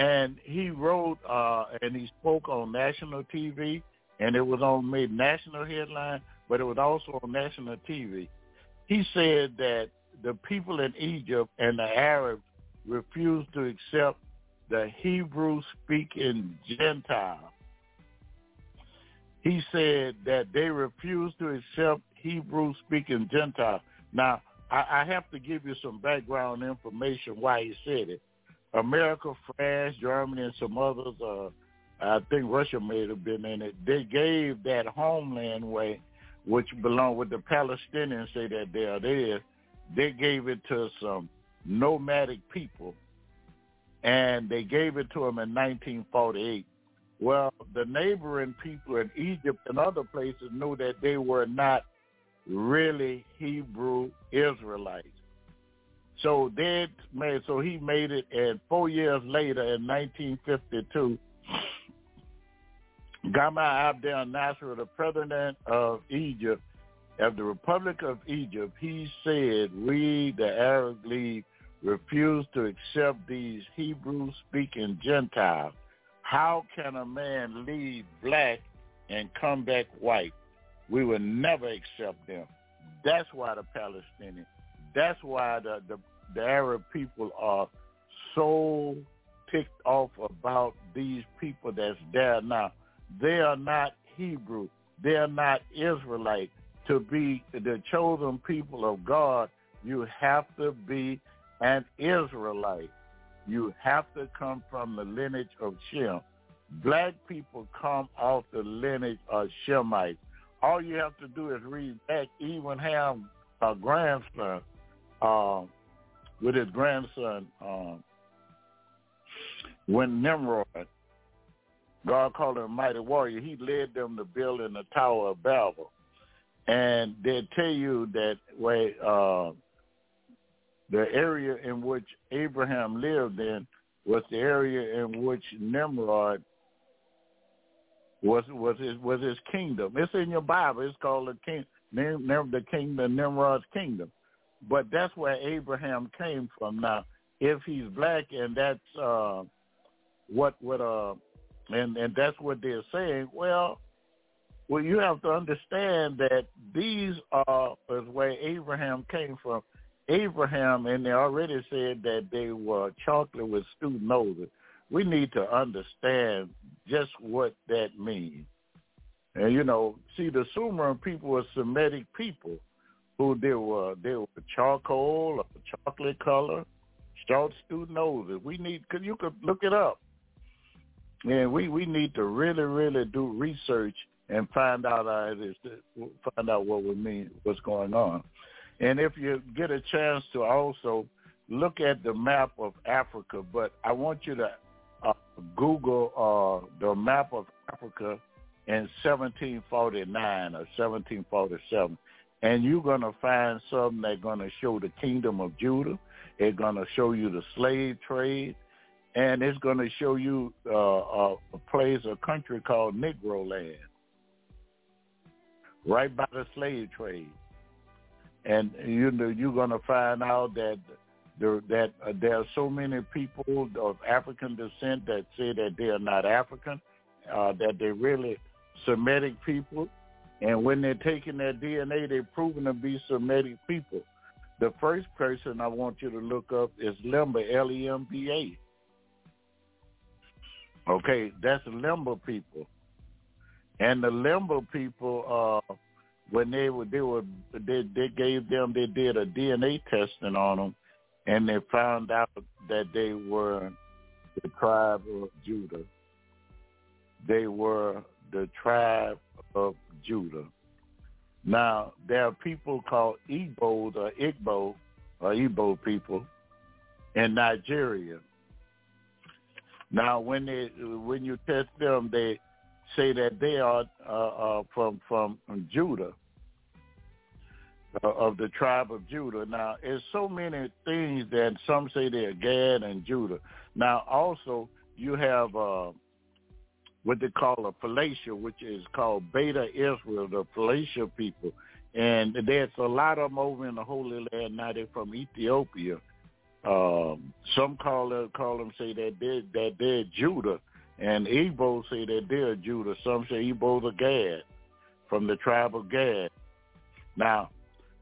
And he wrote uh, and he spoke on national TV, and it was on made national headline, but it was also on national TV. He said that the people in Egypt and the Arabs refused to accept the Hebrew-speaking Gentile. He said that they refused to accept Hebrew-speaking Gentile. Now, I, I have to give you some background information why he said it. America, France, Germany, and some others uh, I think Russia may have been in it. They gave that homeland way, which belonged with the Palestinians, say that they are there. They gave it to some nomadic people, and they gave it to them in 1948. Well, the neighboring people in Egypt and other places knew that they were not really Hebrew Israelites. So they made so he made it, and four years later, in 1952, Gamal Abdel Nasser, the president of Egypt, of the Republic of Egypt, he said, "We, the Arab League, refuse to accept these Hebrew-speaking Gentiles. How can a man leave black and come back white? We will never accept them. That's why the Palestinians, that's why the, the, the Arab people are so ticked off about these people that's there now. They are not Hebrew. They are not Israelite. To be the chosen people of God, you have to be an Israelite. You have to come from the lineage of Shem. Black people come off the lineage of Shemites. All you have to do is read back. Even have a grandson uh, with his grandson um, when Nimrod, God called him a mighty warrior, he led them to build in the Tower of Babel. And they tell you that way uh, the area in which Abraham lived in was the area in which Nimrod was was his was his kingdom. It's in your Bible. It's called the king the kingdom Nimrod's kingdom. But that's where Abraham came from. Now, if he's black and that's uh, what what uh and and that's what they're saying, well, well you have to understand that these are is where Abraham came from. Abraham and they already said that they were chocolate with stewed noses we need to understand just what that means. And you know, see, the Sumer people were Semitic people who they were they were charcoal or chocolate color, short stewed noses. We need, cause you could look it up. And we we need to really really do research and find out is find out what we mean, what's going on. And if you get a chance to also look at the map of Africa, but I want you to uh, Google uh, the map of Africa in 1749 or 1747, and you're going to find something that's going to show the kingdom of Judah. It's going to show you the slave trade, and it's going to show you uh, a, place, a country called Negro Land, right by the slave trade. And you know you're going to find out that there, that uh, there are so many people of African descent that say that they are not African, uh, that they're really Semitic people. And when they're taking their DNA, they're proven to be Semitic people. The first person I want you to look up is Lemba, L-E-M-B-A. Okay, that's Lemba people. And the Lemba people, uh, when they were, they were, they, they gave them, they did a DNA testing on them, and they found out that they were the tribe of Judah. They were the tribe of Judah. Now, there are people called Igbos or Igbo or Igbo people in Nigeria. Now, when they when you test them, they say that they are uh, uh, from from Judah uh, of the tribe of Judah. Now, there's so many things that some say they're Gad and Judah. Now, also, you have uh, what they call a Falasha, which is called Beta Israel, the Falasha people. And there's a lot of them over in the Holy Land now. They're from Ethiopia. Um, some call it, call them say that they're, that they're Judah, and Igbo say that they're Judah. Some say Igbo's are Gad, from the tribe of Gad. Now,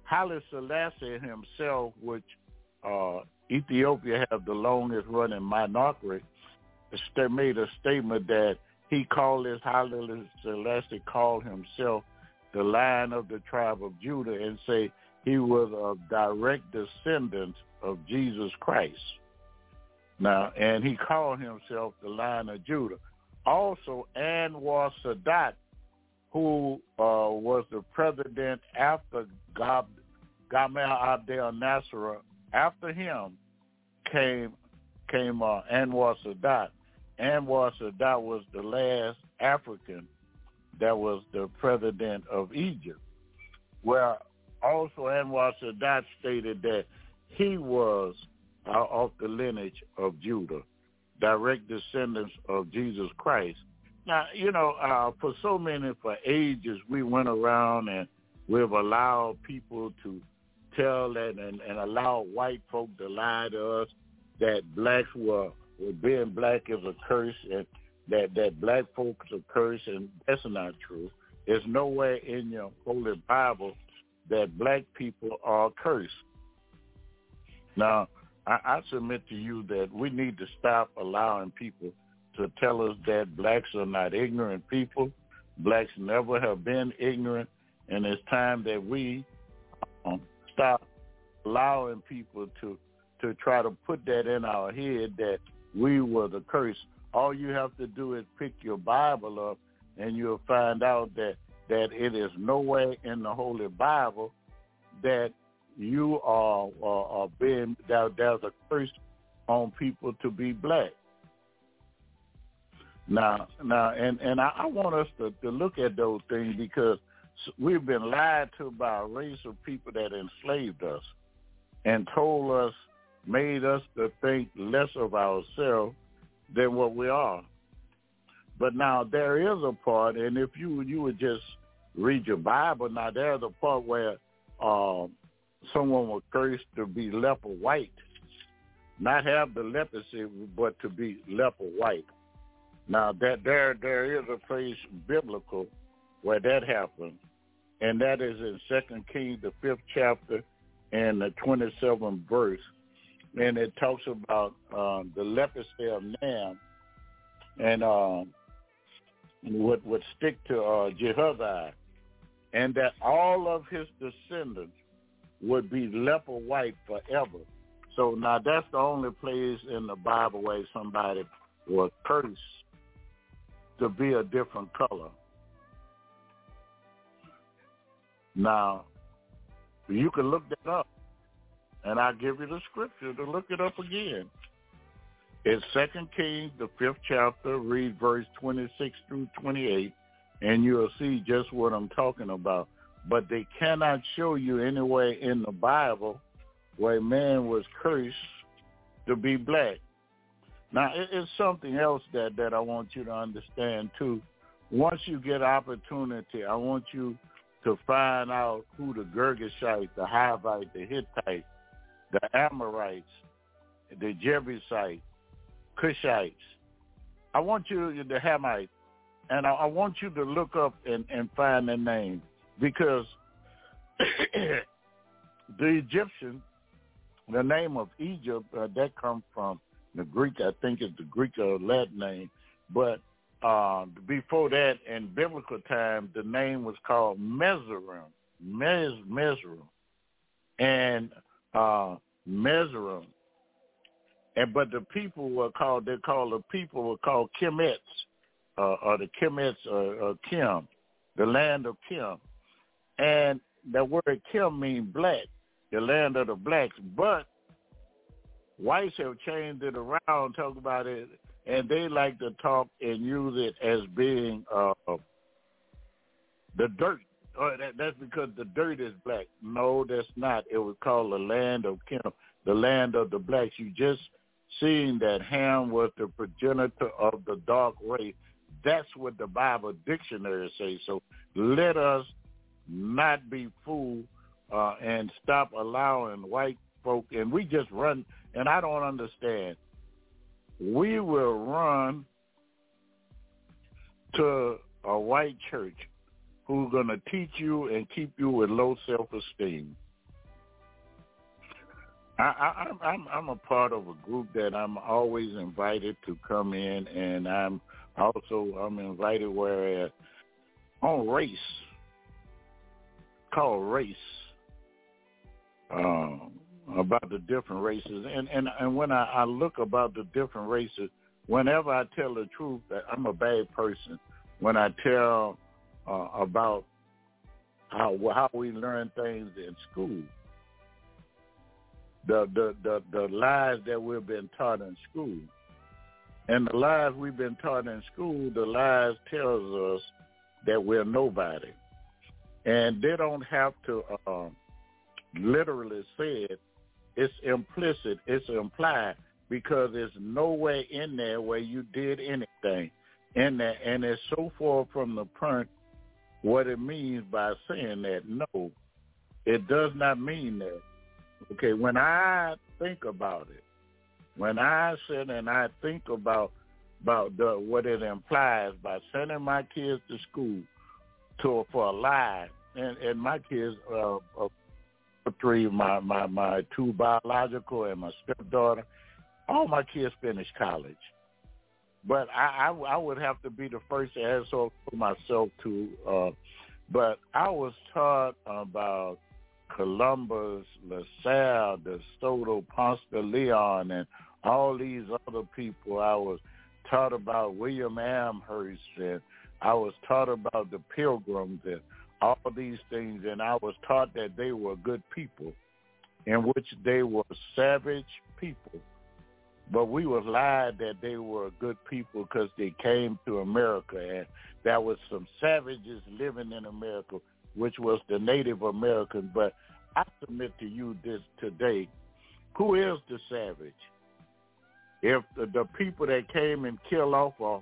Haile Selassie himself, which uh, Ethiopia have the longest running monarchy, made a statement that he called this Haile Selassie called himself the lion of the tribe of Judah and say he was a direct descendant of Jesus Christ. Now, and he called himself the lion of Judah. also Anwar Sadat, who uh, was the president after Gab, Gamal Abdel Nasser. After him came came uh, Anwar Sadat. Anwar Sadat was the last African that was the president of Egypt. Where also Anwar Sadat stated that he was uh, of the lineage of Judah, direct descendants of Jesus Christ. Now, you know, uh, for so many, for ages, we went around and we've allowed people to tell and, and allow white folk to lie to us that blacks were being black is a curse and that, that black folks are cursed, and that's not true. There's nowhere in your Holy Bible that black people are cursed. Now, I, I submit to you that we need to stop allowing people to tell us that blacks are not ignorant people. Blacks never have been ignorant, and it's time that we um, stop allowing people to to try to put that in our head that we were the curse. All you have to do is pick your Bible up, and you'll find out that that it is nowhere in the Holy Bible that you are, are, are being that there's a curse on people to be black. Now, now, and and I, I want us to, to look at those things because we've been lied to by a race of people that enslaved us and told us, made us to think less of ourselves than what we are. But now there is a part, and if you you would just read your Bible, now there's a part where um, someone was cursed to be leper white, not have the leprosy, but to be leper white. Now that there there is a place biblical where that happened, and that is in Second Kings, the fifth chapter, and the twenty seventh verse, and it talks about uh, the leprosy of Naaman, and uh, would would stick to uh, Jehovah, and that all of his descendants would be leper white forever. So now that's the only place in the Bible where somebody was cursed to be a different color. Now, you can look that up, and I'll give you the scripture to look it up again. It's Second Kings, the fifth chapter, read verse 26 through 28, and you'll see just what I'm talking about but they cannot show you anywhere in the Bible where man was cursed to be black. Now, it's something else that, that I want you to understand, too. Once you get opportunity, I want you to find out who the Girgashites, the Hivites, the Hittites, the Amorites, the Jebusites, Cushites. I want you, the Hamites, and I, I want you to look up and, and find their names because the Egyptian, the name of Egypt, uh, that comes from the Greek. I think it's the Greek or Latin name, but uh, before that, in biblical time, the name was called Mezoram, Mez Mezoram, and uh. And but the people were called. They called the people were called Kemets, uh, or the Kemets, or, or Kim, the land of Kim. And the word Kim means black, the land of the blacks. But whites have changed it around, talk about it, and they like to talk and use it as being uh, the dirt. Oh, that, that's because the dirt is black. No, that's not. It was called the land of Kim, the land of the blacks. You just seeing that Ham was the progenitor of the dark race. That's what the Bible dictionary says. So let us not be fooled uh, and stop allowing white folk. And we just run, and I don't understand. We will run to a white church who's going to teach you and keep you with low self-esteem. I, I, I'm I'm a part of a group that I'm always invited to come in, and I'm also I'm invited where on race called race um, about the different races, and and and when I, I look about the different races, whenever I tell the truth, that I'm a bad person. When I tell uh, about how how we learn things in school, the the the the lies that we've been taught in school, and the lies we've been taught in school, the lies tells us that we're nobody, and they don't have to uh, literally say it. It's implicit. It's implied because there's nowhere in there where you did anything in there, and it's so far from the point what it means by saying that. No, it does not mean that. Okay, when I think about it, when I sit and I think about about the, what it implies by sending my kids to school to for a lie, and and my kids, uh, uh, three, my my my two biological and my stepdaughter, all my kids finished college. But I, I, I would have to be the first asshole for myself to. Uh, but I was taught about Columbus, LaSalle, De Soto, Ponce de Leon, and all these other people. I was taught about William Amherst, and I was taught about the Pilgrims, and all these things. And I was taught that they were good people, in which they were savage people but we were lied that they were good people because they came to America, and there was some savages living in America, which was the Native American. But I submit to you this today: who is the savage? If the, the people that came and killed off uh,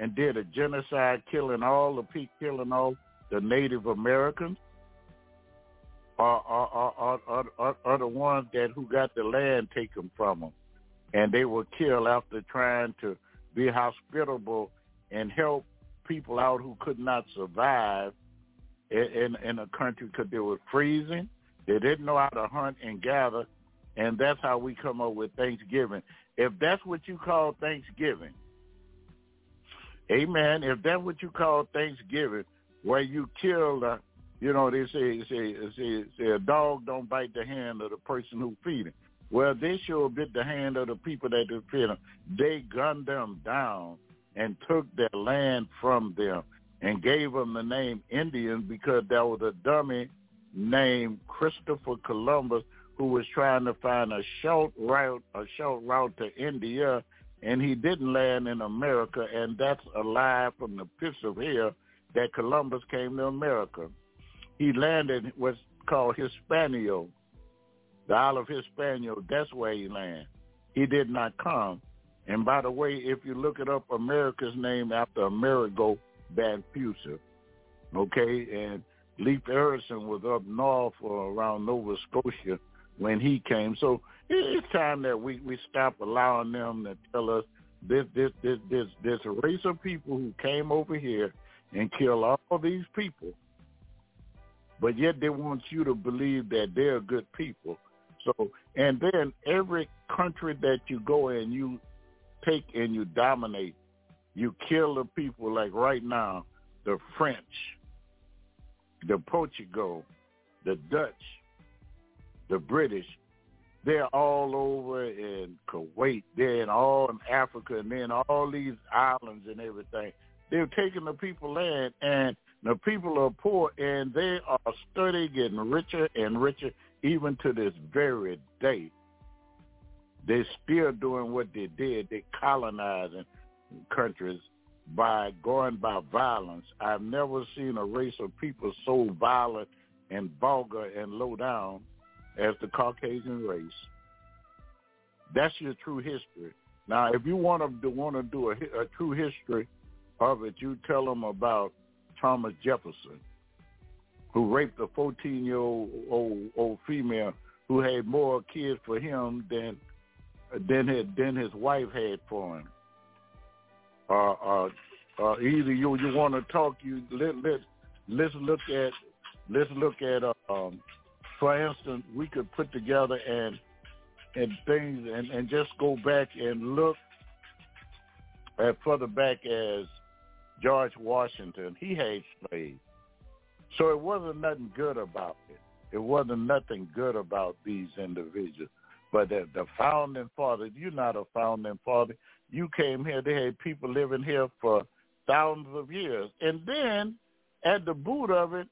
and did a genocide, killing all the people, killing all the Native Americans, are are, are, are, are, are the ones that who got the land taken from them and they were killed after trying to be hospitable and help people out who could not survive in in, a country because they were freezing. They didn't know how to hunt and gather, and that's how we come up with Thanksgiving. If that's what you call Thanksgiving, Amen. If that's what you call Thanksgiving, where you kill, you know, they say, say say say a dog don't bite the hand of the person who feed it. Well, they sure bit the hand of the people that defeated them. They gunned them down and took their land from them and gave them the name Indians because there was a dummy named Christopher Columbus who was trying to find a short route, a short route to India, and he didn't land in America, and that's a lie from the pits of hell that Columbus came to America. He landed what's called Hispaniola, the Isle of Hispaniola, that's where he landed. He did not come. And by the way, if you look it up, America's named after Amerigo Vespucci. Okay, and Leif Erikson was up north or around Nova Scotia when he came. So it's time that we we stop allowing them to tell us this this this this this race of people who came over here and killed all these people, but yet they want you to believe that they're good people. So, and then every country that you go in, you take and you dominate. You kill the people like right now, the French, the Portugal, the Dutch, the British. They're all over in Kuwait. They're in all in Africa and then all these islands and everything. They're taking the people land and the people are poor and they are steady getting richer and richer even to this very day, they're still doing what they did. They're colonizing countries by going by violence. I've never seen a race of people so violent and vulgar and low down as the Caucasian race. That's your true history. Now, if you want to want to do a, a true history of it, you tell them about Thomas Jefferson who raped a 14 year old old, female who had more kids for him than than his, than his wife had for him. Uh, uh, uh, either you you want to talk, you let let let's look at let's look at uh, um, for instance, we could put together and and things and and just go back and look at further back as George Washington. He had slaves. So it wasn't nothing good about it. It wasn't nothing good about these individuals. But the, the founding father, you're not a founding father. you came here, they had people living here for thousands of years. And then at the boot of it,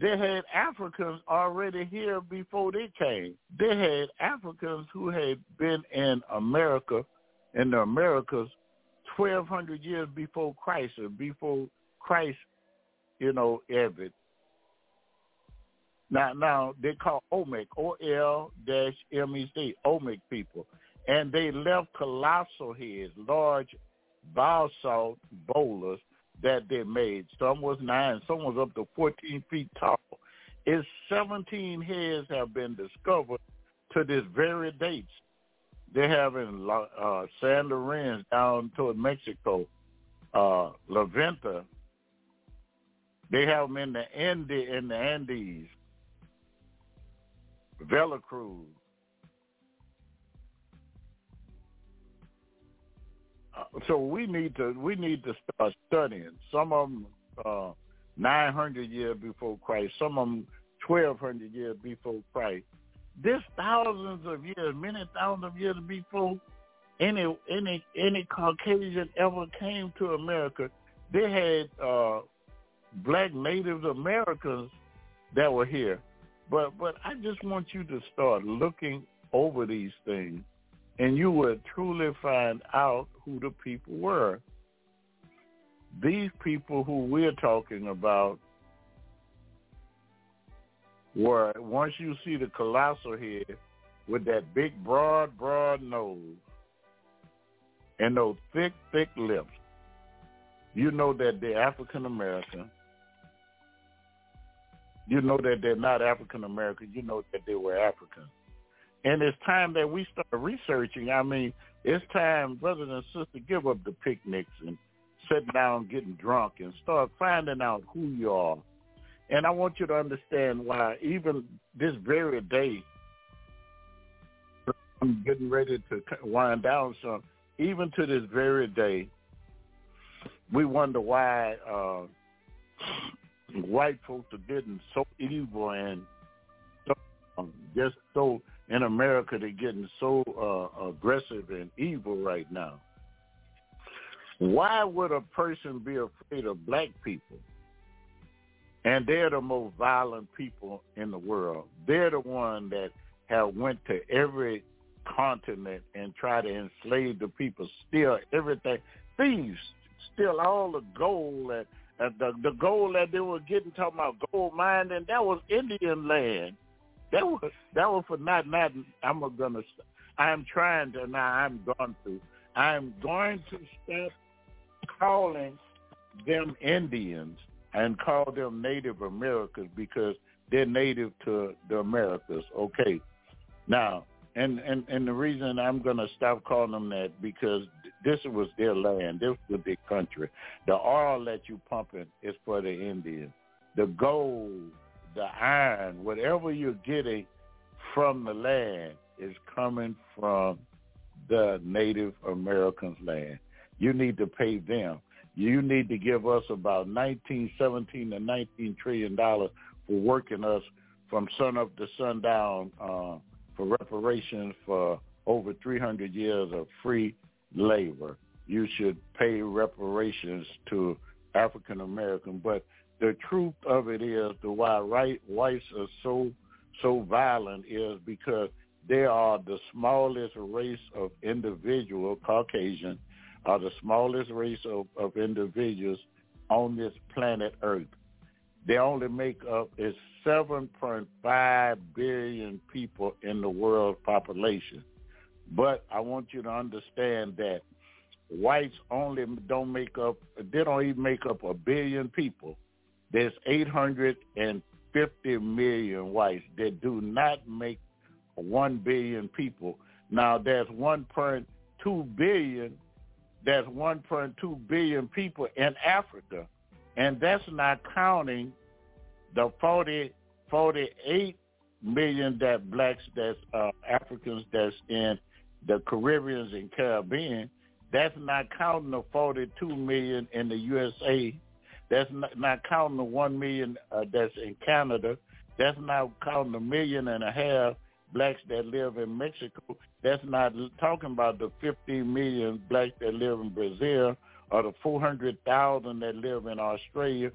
they had Africans already here before they came. They had Africans who had been in America, in the Americas, 1,200 years before Christ, or before Christ, you know, ever. Now, now they call Olmec, O-L-M-E-C, Olmec people. And they left colossal heads, large basalt boulders that they made. Some was nine, some was up to 14 feet tall. It's 17 heads have been discovered to this very date. They have in uh, San Lorenzo down toward Mexico, uh, La Venta. They have them in the Andes, in the Andes, Veracruz, so we need to we need to start studying. Some of them uh, 900 years before Christ, some of them 1200 years before Christ. This thousands of years, many thousands of years before any any any Caucasian ever came to America, they had uh, black Native Americans that were here. But but I just want you to start looking over these things and you will truly find out who the people were. These people who we're talking about were, once you see the colossal head with that big, broad, broad nose and those thick, thick lips, you know that they're African American. You know that they're not African American. You know that they were African. And it's time that we start researching. I mean, it's time, brothers and sisters, give up the picnics and sit down getting drunk and start finding out who you are. And I want you to understand why even this very day, I'm getting ready to wind down some, even to this very day, we wonder why uh, white folks are getting so evil and so, um, just so in America they're getting so uh, aggressive and evil right now. Why would a person be afraid of black people? And they're the most violent people in the world. They're the one that have went to every continent and tried to enslave the people, steal everything. Thieves steal all the gold that uh, the the gold that they were getting talking about gold mining. That was Indian land. That was that was for not not. I'm gonna. I'm trying to now. I'm going to. I'm going to stop calling them Indians and call them Native Americans because they're native to the Americas. Okay. Now, and and and the reason I'm to stop calling them that because this was their land. This was their country. The oil that you pumping is for the Indians. The gold the iron, whatever you're getting from the land is coming from the Native Americans' land. You need to pay them. You need to give us about 19, 17 to 19 trillion dollars for working us from sun up to sundown uh, for reparations for over 300 years of free labor. You should pay reparations to African American, but the truth of it is the why right whites are so so violent is because they are the smallest race of individual Caucasian are the smallest race of, of individuals on this planet Earth. They only make up is 7.5 billion people in the world population. But I want you to understand that whites only don't make up, they don't even make up a billion people. There's 850 million whites that do not make 1 billion people. Now there's 1.2 billion, there's 1.2 billion people in Africa. And that's not counting the 40, 48 million that blacks, that's uh, Africans that's in the Caribbeans and Caribbean. That's not counting the 42 million in the USA that's not, not counting the one million uh, that's in Canada. That's not counting the million and a half blacks that live in Mexico. That's not talking about the 15 million blacks that live in Brazil or the 400,000 that live in Australia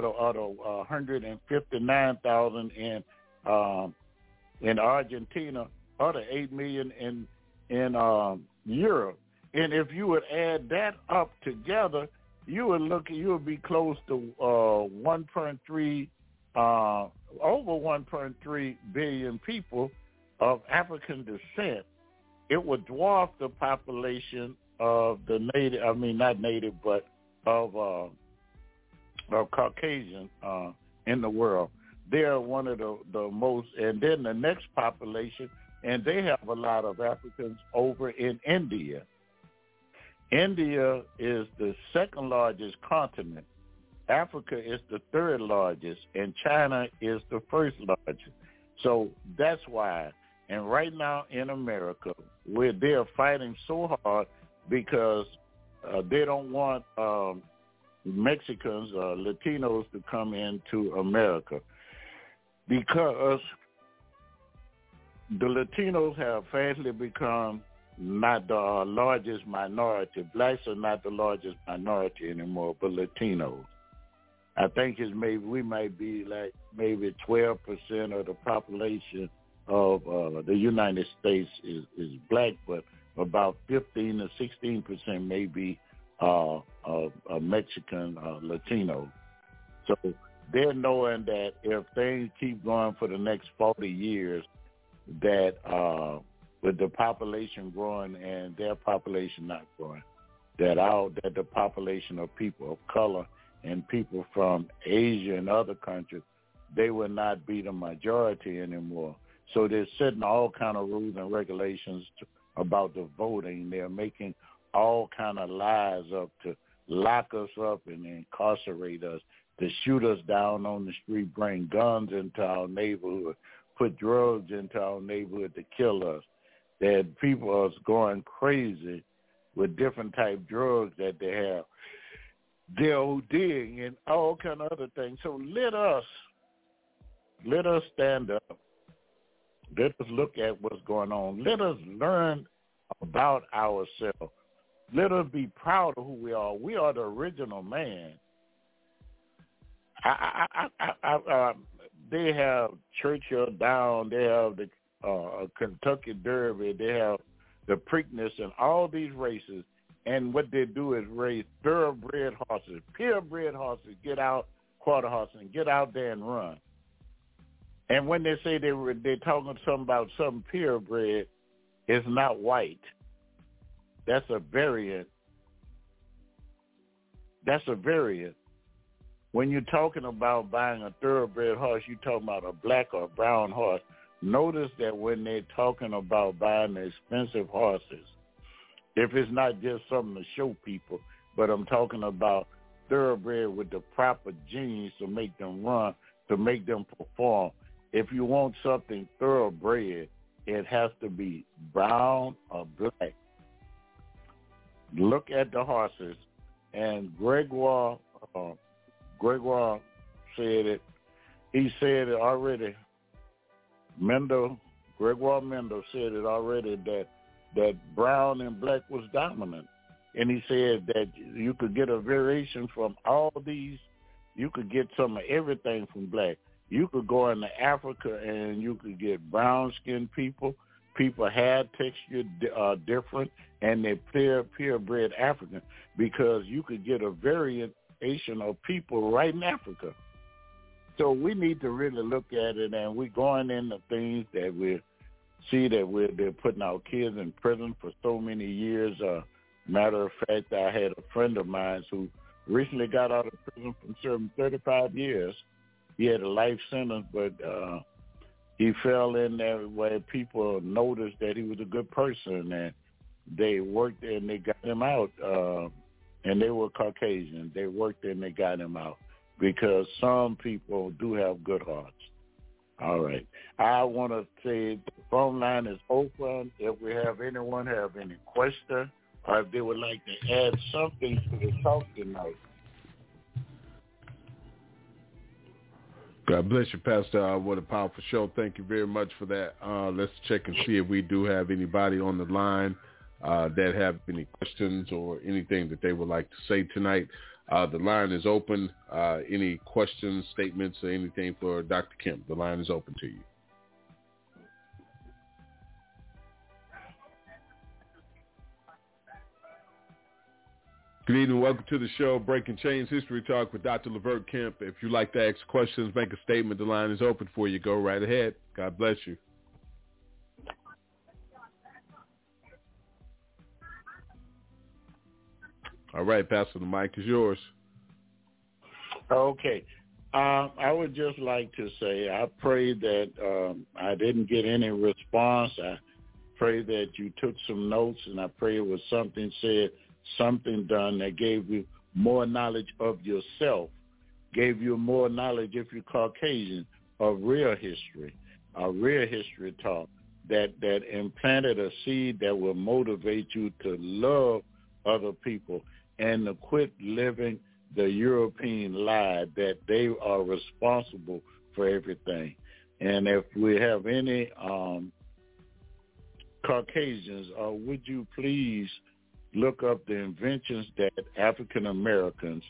the, or the uh, 159,000 in um, in Argentina or the 8 million in in um, Europe. And if you would add that up together, you would look you would be close to uh, 1.3 uh, over 1.3 billion people of African descent. It would dwarf the population of the native. I mean, not native, but of uh, of Caucasian uh, in the world. They are one of the, the most, and then the next population, and they have a lot of Africans over in India. India is the second largest continent. Africa is the third largest, and China is the first largest. So that's why. And right now in America, where they're fighting so hard because uh, they don't want um, Mexicans, uh, Latinos to come into America because the Latinos have fastly become not the uh, largest minority. Blacks are not the largest minority anymore, but Latinos. I think it's maybe we might be like maybe twelve percent of the population of uh, the United States is is black, but about fifteen to sixteen percent may be uh, of, of Mexican uh, Latino. So they're knowing that if things keep going for the next 40 years, that uh, with the population growing and their population not growing, that our that the population of people of color and people from Asia and other countries, they will not be the majority anymore. So they're setting all kind of rules and regulations to, about the voting. They're making all kind of lies up to lock us up and incarcerate us, to shoot us down on the street, bring guns into our neighborhood, put drugs into our neighborhood to kill us. That people are going crazy with different type drugs that they have. They're ODing and all kind of other things. So let us, let us stand up. Let us look at what's going on. Let us learn about ourselves let us be proud of who we are. We are the original man. I, I, I, I, uh, they have Churchill down. They have the uh, Kentucky Derby. They have the Preakness and all these races. And what they do is raise thoroughbred horses, purebred horses. Get out, quarter horses, and get out there and run. And when they say they were, they're talking something about some purebred, it's not white. That's a variant. That's a variant. When you're talking about buying a thoroughbred horse, you're talking about a black or brown horse. Notice that when they're talking about buying expensive horses, if it's not just something to show people, but I'm talking about thoroughbred with the proper genes to make them run, to make them perform. If you want something thoroughbred, it has to be brown or black look at the horses, and Gregoire, uh, Gregoire said it. He said it already. Mendel, Gregoire Mendel said it already that that brown and black was dominant, and he said that you could get a variation from all these. You could get some of everything from black. You could go into Africa and you could get brown skinned people people had texture uh, different and they're pure purebred African because you could get a variation of people right in Africa. So we need to really look at it and we're going into things that we see that we're they're putting our kids in prison for so many years. Uh, matter of fact, I had a friend of mine who recently got out of prison from serving 35 years. He had a life sentence, but uh, he fell in there where people noticed that he was a good person and they worked and they got him out uh and they were Caucasian. They worked and they got him out because some people do have good hearts. All right. I want to say the phone line is open. If we have anyone have any question or if they would like to add something to the talk tonight, God bless you, Pastor. Uh, what a powerful show. Thank you very much for that. Uh, let's check and see if we do have anybody on the line uh, that have any questions or anything that they would like to say tonight. Uh, the line is open. Uh, any questions, statements, or anything for Dr. Kemp, the line is open to you. Good evening. Welcome to the show, Breaking Chains History Talk with Dr. Levert Kemp. If you'd like to ask questions, make a statement, the line is open for you. Go right ahead. God bless you. All right, Pastor, the mic is yours. Okay. Um, I would just like to say I pray that um, I didn't get any response. I pray that you took some notes, and I pray it was something said something done that gave you more knowledge of yourself, gave you more knowledge if you're Caucasian of real history, a real history talk that that implanted a seed that will motivate you to love other people and to quit living the European lie that they are responsible for everything. And if we have any um, Caucasians, uh, would you please look up the inventions that African Americans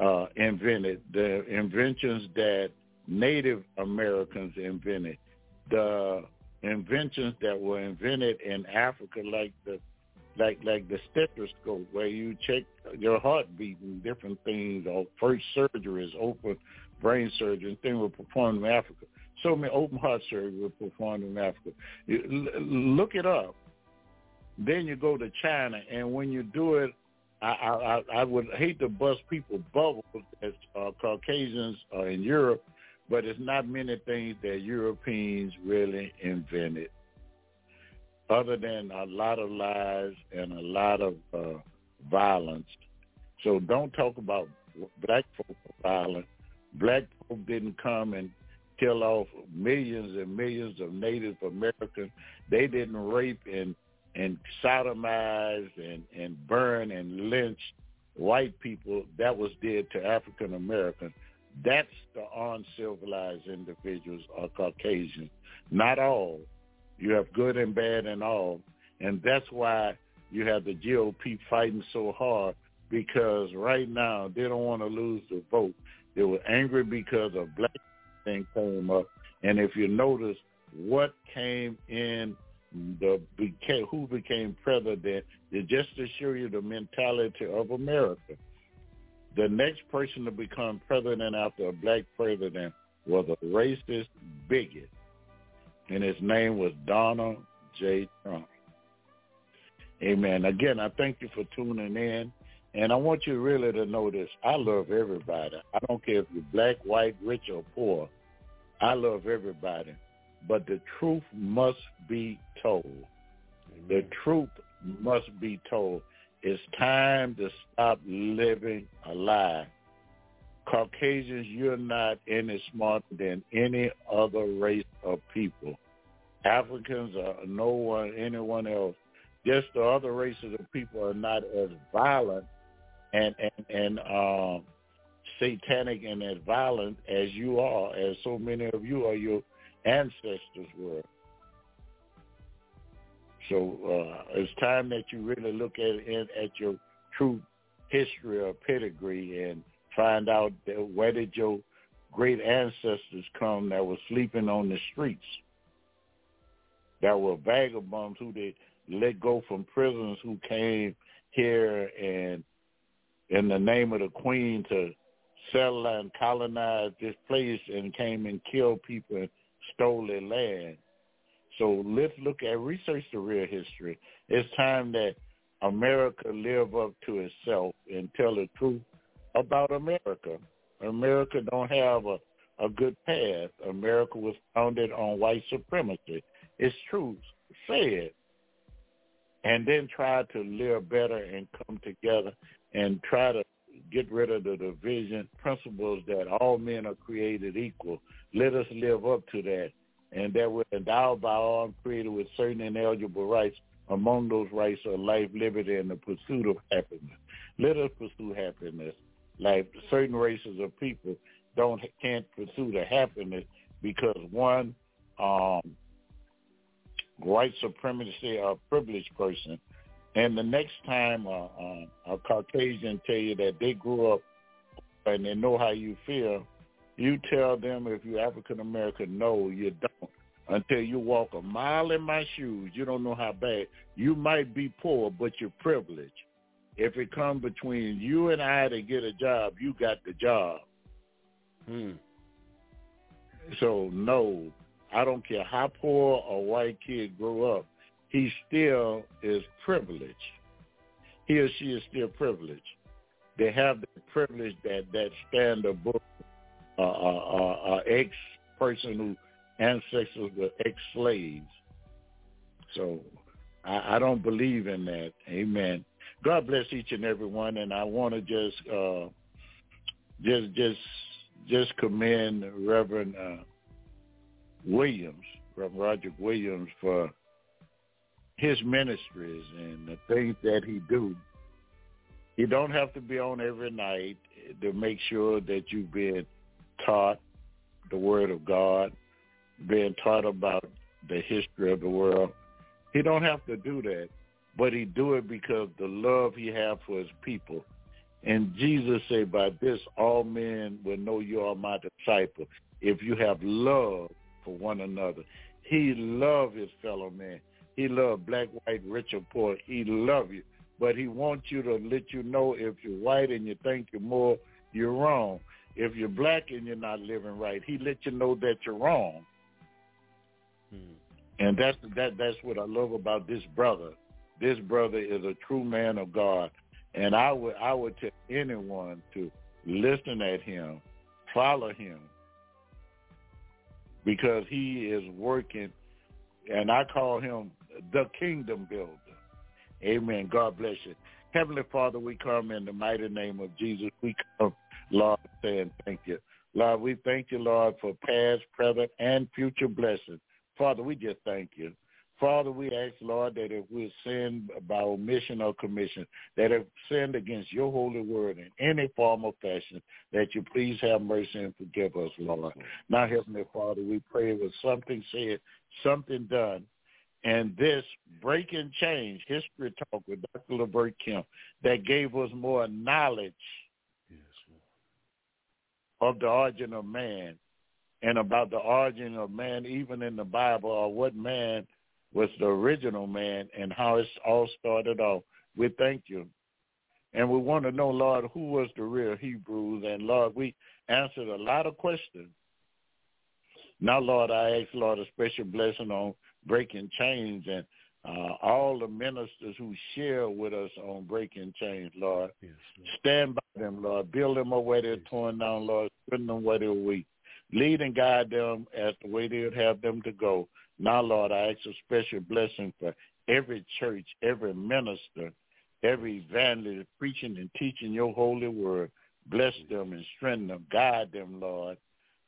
uh, invented, the inventions that Native Americans invented, the inventions that were invented in Africa, like the like like the stethoscope, where you check your heartbeat and different things, or first surgeries, open brain surgery, and things were performed in Africa. So many open heart surgery were performed in Africa. Look it up. Then you go to China, and when you do it, I I, I would hate to bust people bubbles as uh, Caucasians uh, in Europe, but it's not many things that Europeans really invented, other than a lot of lies and a lot of uh, violence. So don't talk about black folk violence. Black folk didn't come and kill off millions and millions of Native Americans. They didn't rape and and sodomize and, and burn and lynch white people that was did to African Americans. That's the uncivilized individuals or Caucasians. Not all. You have good and bad and all. And that's why you have the GOP fighting so hard because right now they don't want to lose the vote. They were angry because a black thing came up. And if you notice what came in the became who became president just to show you the mentality of America. The next person to become president after a black president was a racist bigot, and his name was Donald J. Trump. Amen. Again, I thank you for tuning in. And I want you really to know this. I love everybody. I don't care if you're black, white, rich, or poor. I love everybody but the truth must be told. Amen. The truth must be told. It's time to stop living a lie. Caucasians, you're not any smarter than any other race of people. Africans or no one, anyone else. Just the other races of people are not as violent and and and um, satanic and as violent as you are, as so many of you are. Your ancestors were. So uh, it's time that you really look at it, at your true history or pedigree and find out that where did your great ancestors come that were sleeping on the streets, that were vagabonds who they let go from prisons who came here and in the name of the queen to settle and colonize this place and came and killed people and stole their land. So let's look at research the real history. It's time that America live up to itself and tell the truth about America. America don't have a, a good past. America was founded on white supremacy. It's true. Say it. And then try to live better and come together and try to get rid of the division principles that all men are created equal. Let us live up to that, and that we're endowed by all and created with certain inalienable rights. Among those rights are life, liberty, and the pursuit of happiness. Let us pursue happiness, like certain races of people. don't can't pursue the happiness because one um, white supremacy or privileged person, and the next time uh, uh, a Caucasian tell you that they grew up and they know how you feel, you tell them if you're African American, no, you don't. Until you walk a mile in my shoes, you don't know how bad. You might be poor, but you're privileged. If it comes between you and I to get a job, you got the job. Hmm. So no, I don't care how poor a white kid grew up, he still is privileged. He or she is still privileged. They have the privilege that that stand above uh, uh, uh, uh, ex person who ancestors were ex slaves. So I, I don't believe in that. Amen. God bless each and every one, and I want to just uh, just just just commend Reverend uh, Williams, Reverend Roger Williams, for his ministries and the things that he do. You don't have to be on every night to make sure that you've been taught the Word of God, being taught about the history of the world. He don't have to do that, but he do it because the love he have for his people. And Jesus said, by this all men will know you are my disciple if you have love for one another. He loved his fellow man. He love black, white, rich, or poor. He love you. But he wants you to let you know if you're white and you think you're more, you're wrong. If you're black and you're not living right, he let you know that you're wrong. Hmm. And that's that that's what I love about this brother. This brother is a true man of God. And I would I would tell anyone to listen at him, follow him, because he is working, and I call him the kingdom builder. Amen. God bless you. Heavenly Father, we come in the mighty name of Jesus. We come, Lord, saying thank you. Lord, we thank you, Lord, for past, present, and future blessings. Father, we just thank you. Father, we ask, Lord, that if we sin by omission or commission, that if sinned against your holy word in any form or fashion, that you please have mercy and forgive us, Lord. Now, Heavenly Father, we pray with something said, something done, and this breaking chains, history talk with Dr. Levert Kemp, that gave us more knowledge Yes, of the origin of man and about the origin of man, even in the Bible, or what man was the original man and how it all started off. We thank you. And we want to know, Lord, who was the real Hebrews. And Lord, we answered a lot of questions. Now, Lord, I ask, Lord, a special blessing on breaking chains and uh, all the ministers who share with us on breaking chains, Lord. Yes, Lord. Stand by them, Lord. Build them up where they're torn down, Lord. Strengthen them where they're weak. Lead and guide them as the way they would have them to go. Now, Lord, I ask a special blessing for every church, every minister, every evangelist preaching and teaching your holy word. Bless them and strengthen them. Guide them, Lord.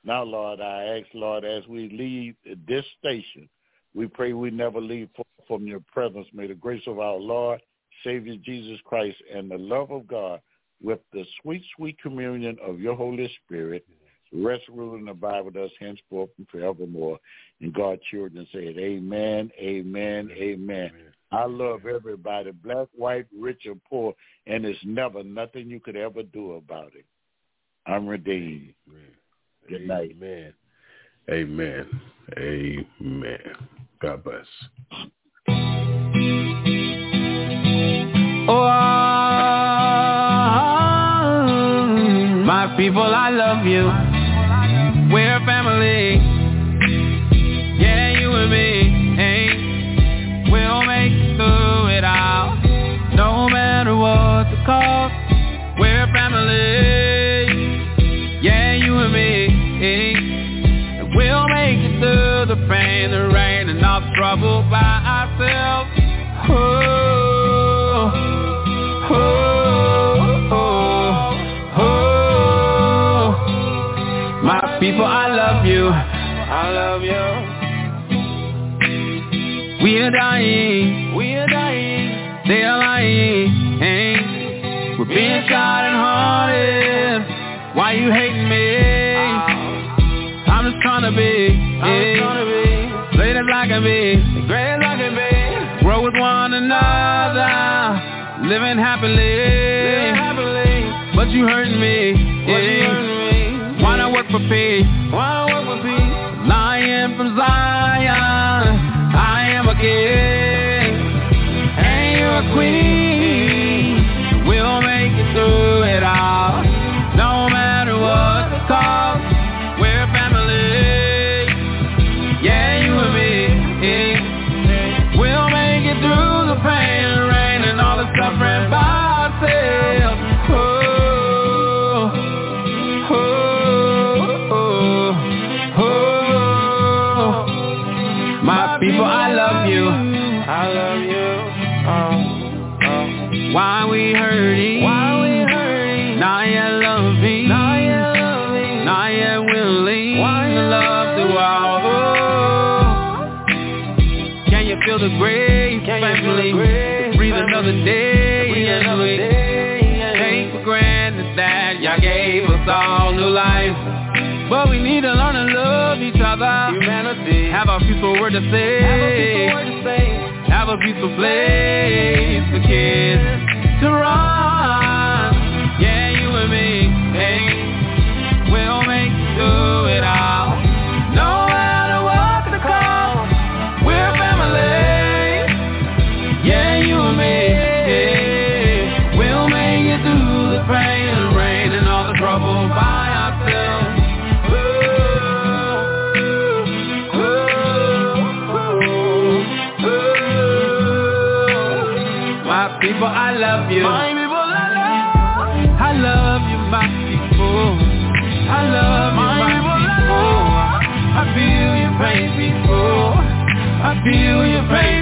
Now, Lord, I ask, Lord, as we leave this station, we pray we never leave from your presence. May the grace of our Lord, Savior Jesus Christ, and the love of God with the sweet, sweet communion of your Holy Spirit rest, rule, and abide with us henceforth and forevermore. And God's children said, amen, amen, amen. I love everybody, black, white, rich, or poor, and there's never nothing you could ever do about it. I'm redeemed. Amen. Good night. Amen. Amen. Amen. God bless. Oh, ah, my people, I love you. We're We are dying. We are dying. They are lying. We're being shot and haunted. Why you hating me? I'm just trying to be. Yeah. Straight as I can be. Great as I can be. Grow with one another. Living happily. Living happily. But you hurting me. Yeah. Why not work for peace? Why not work for peace? Queen. Humanity. Have a peaceful word to say. Have a peaceful place for kids to run. You. My people, I love. I love you, my people. I love you, my, people. I feel your pain, people. I feel your pain,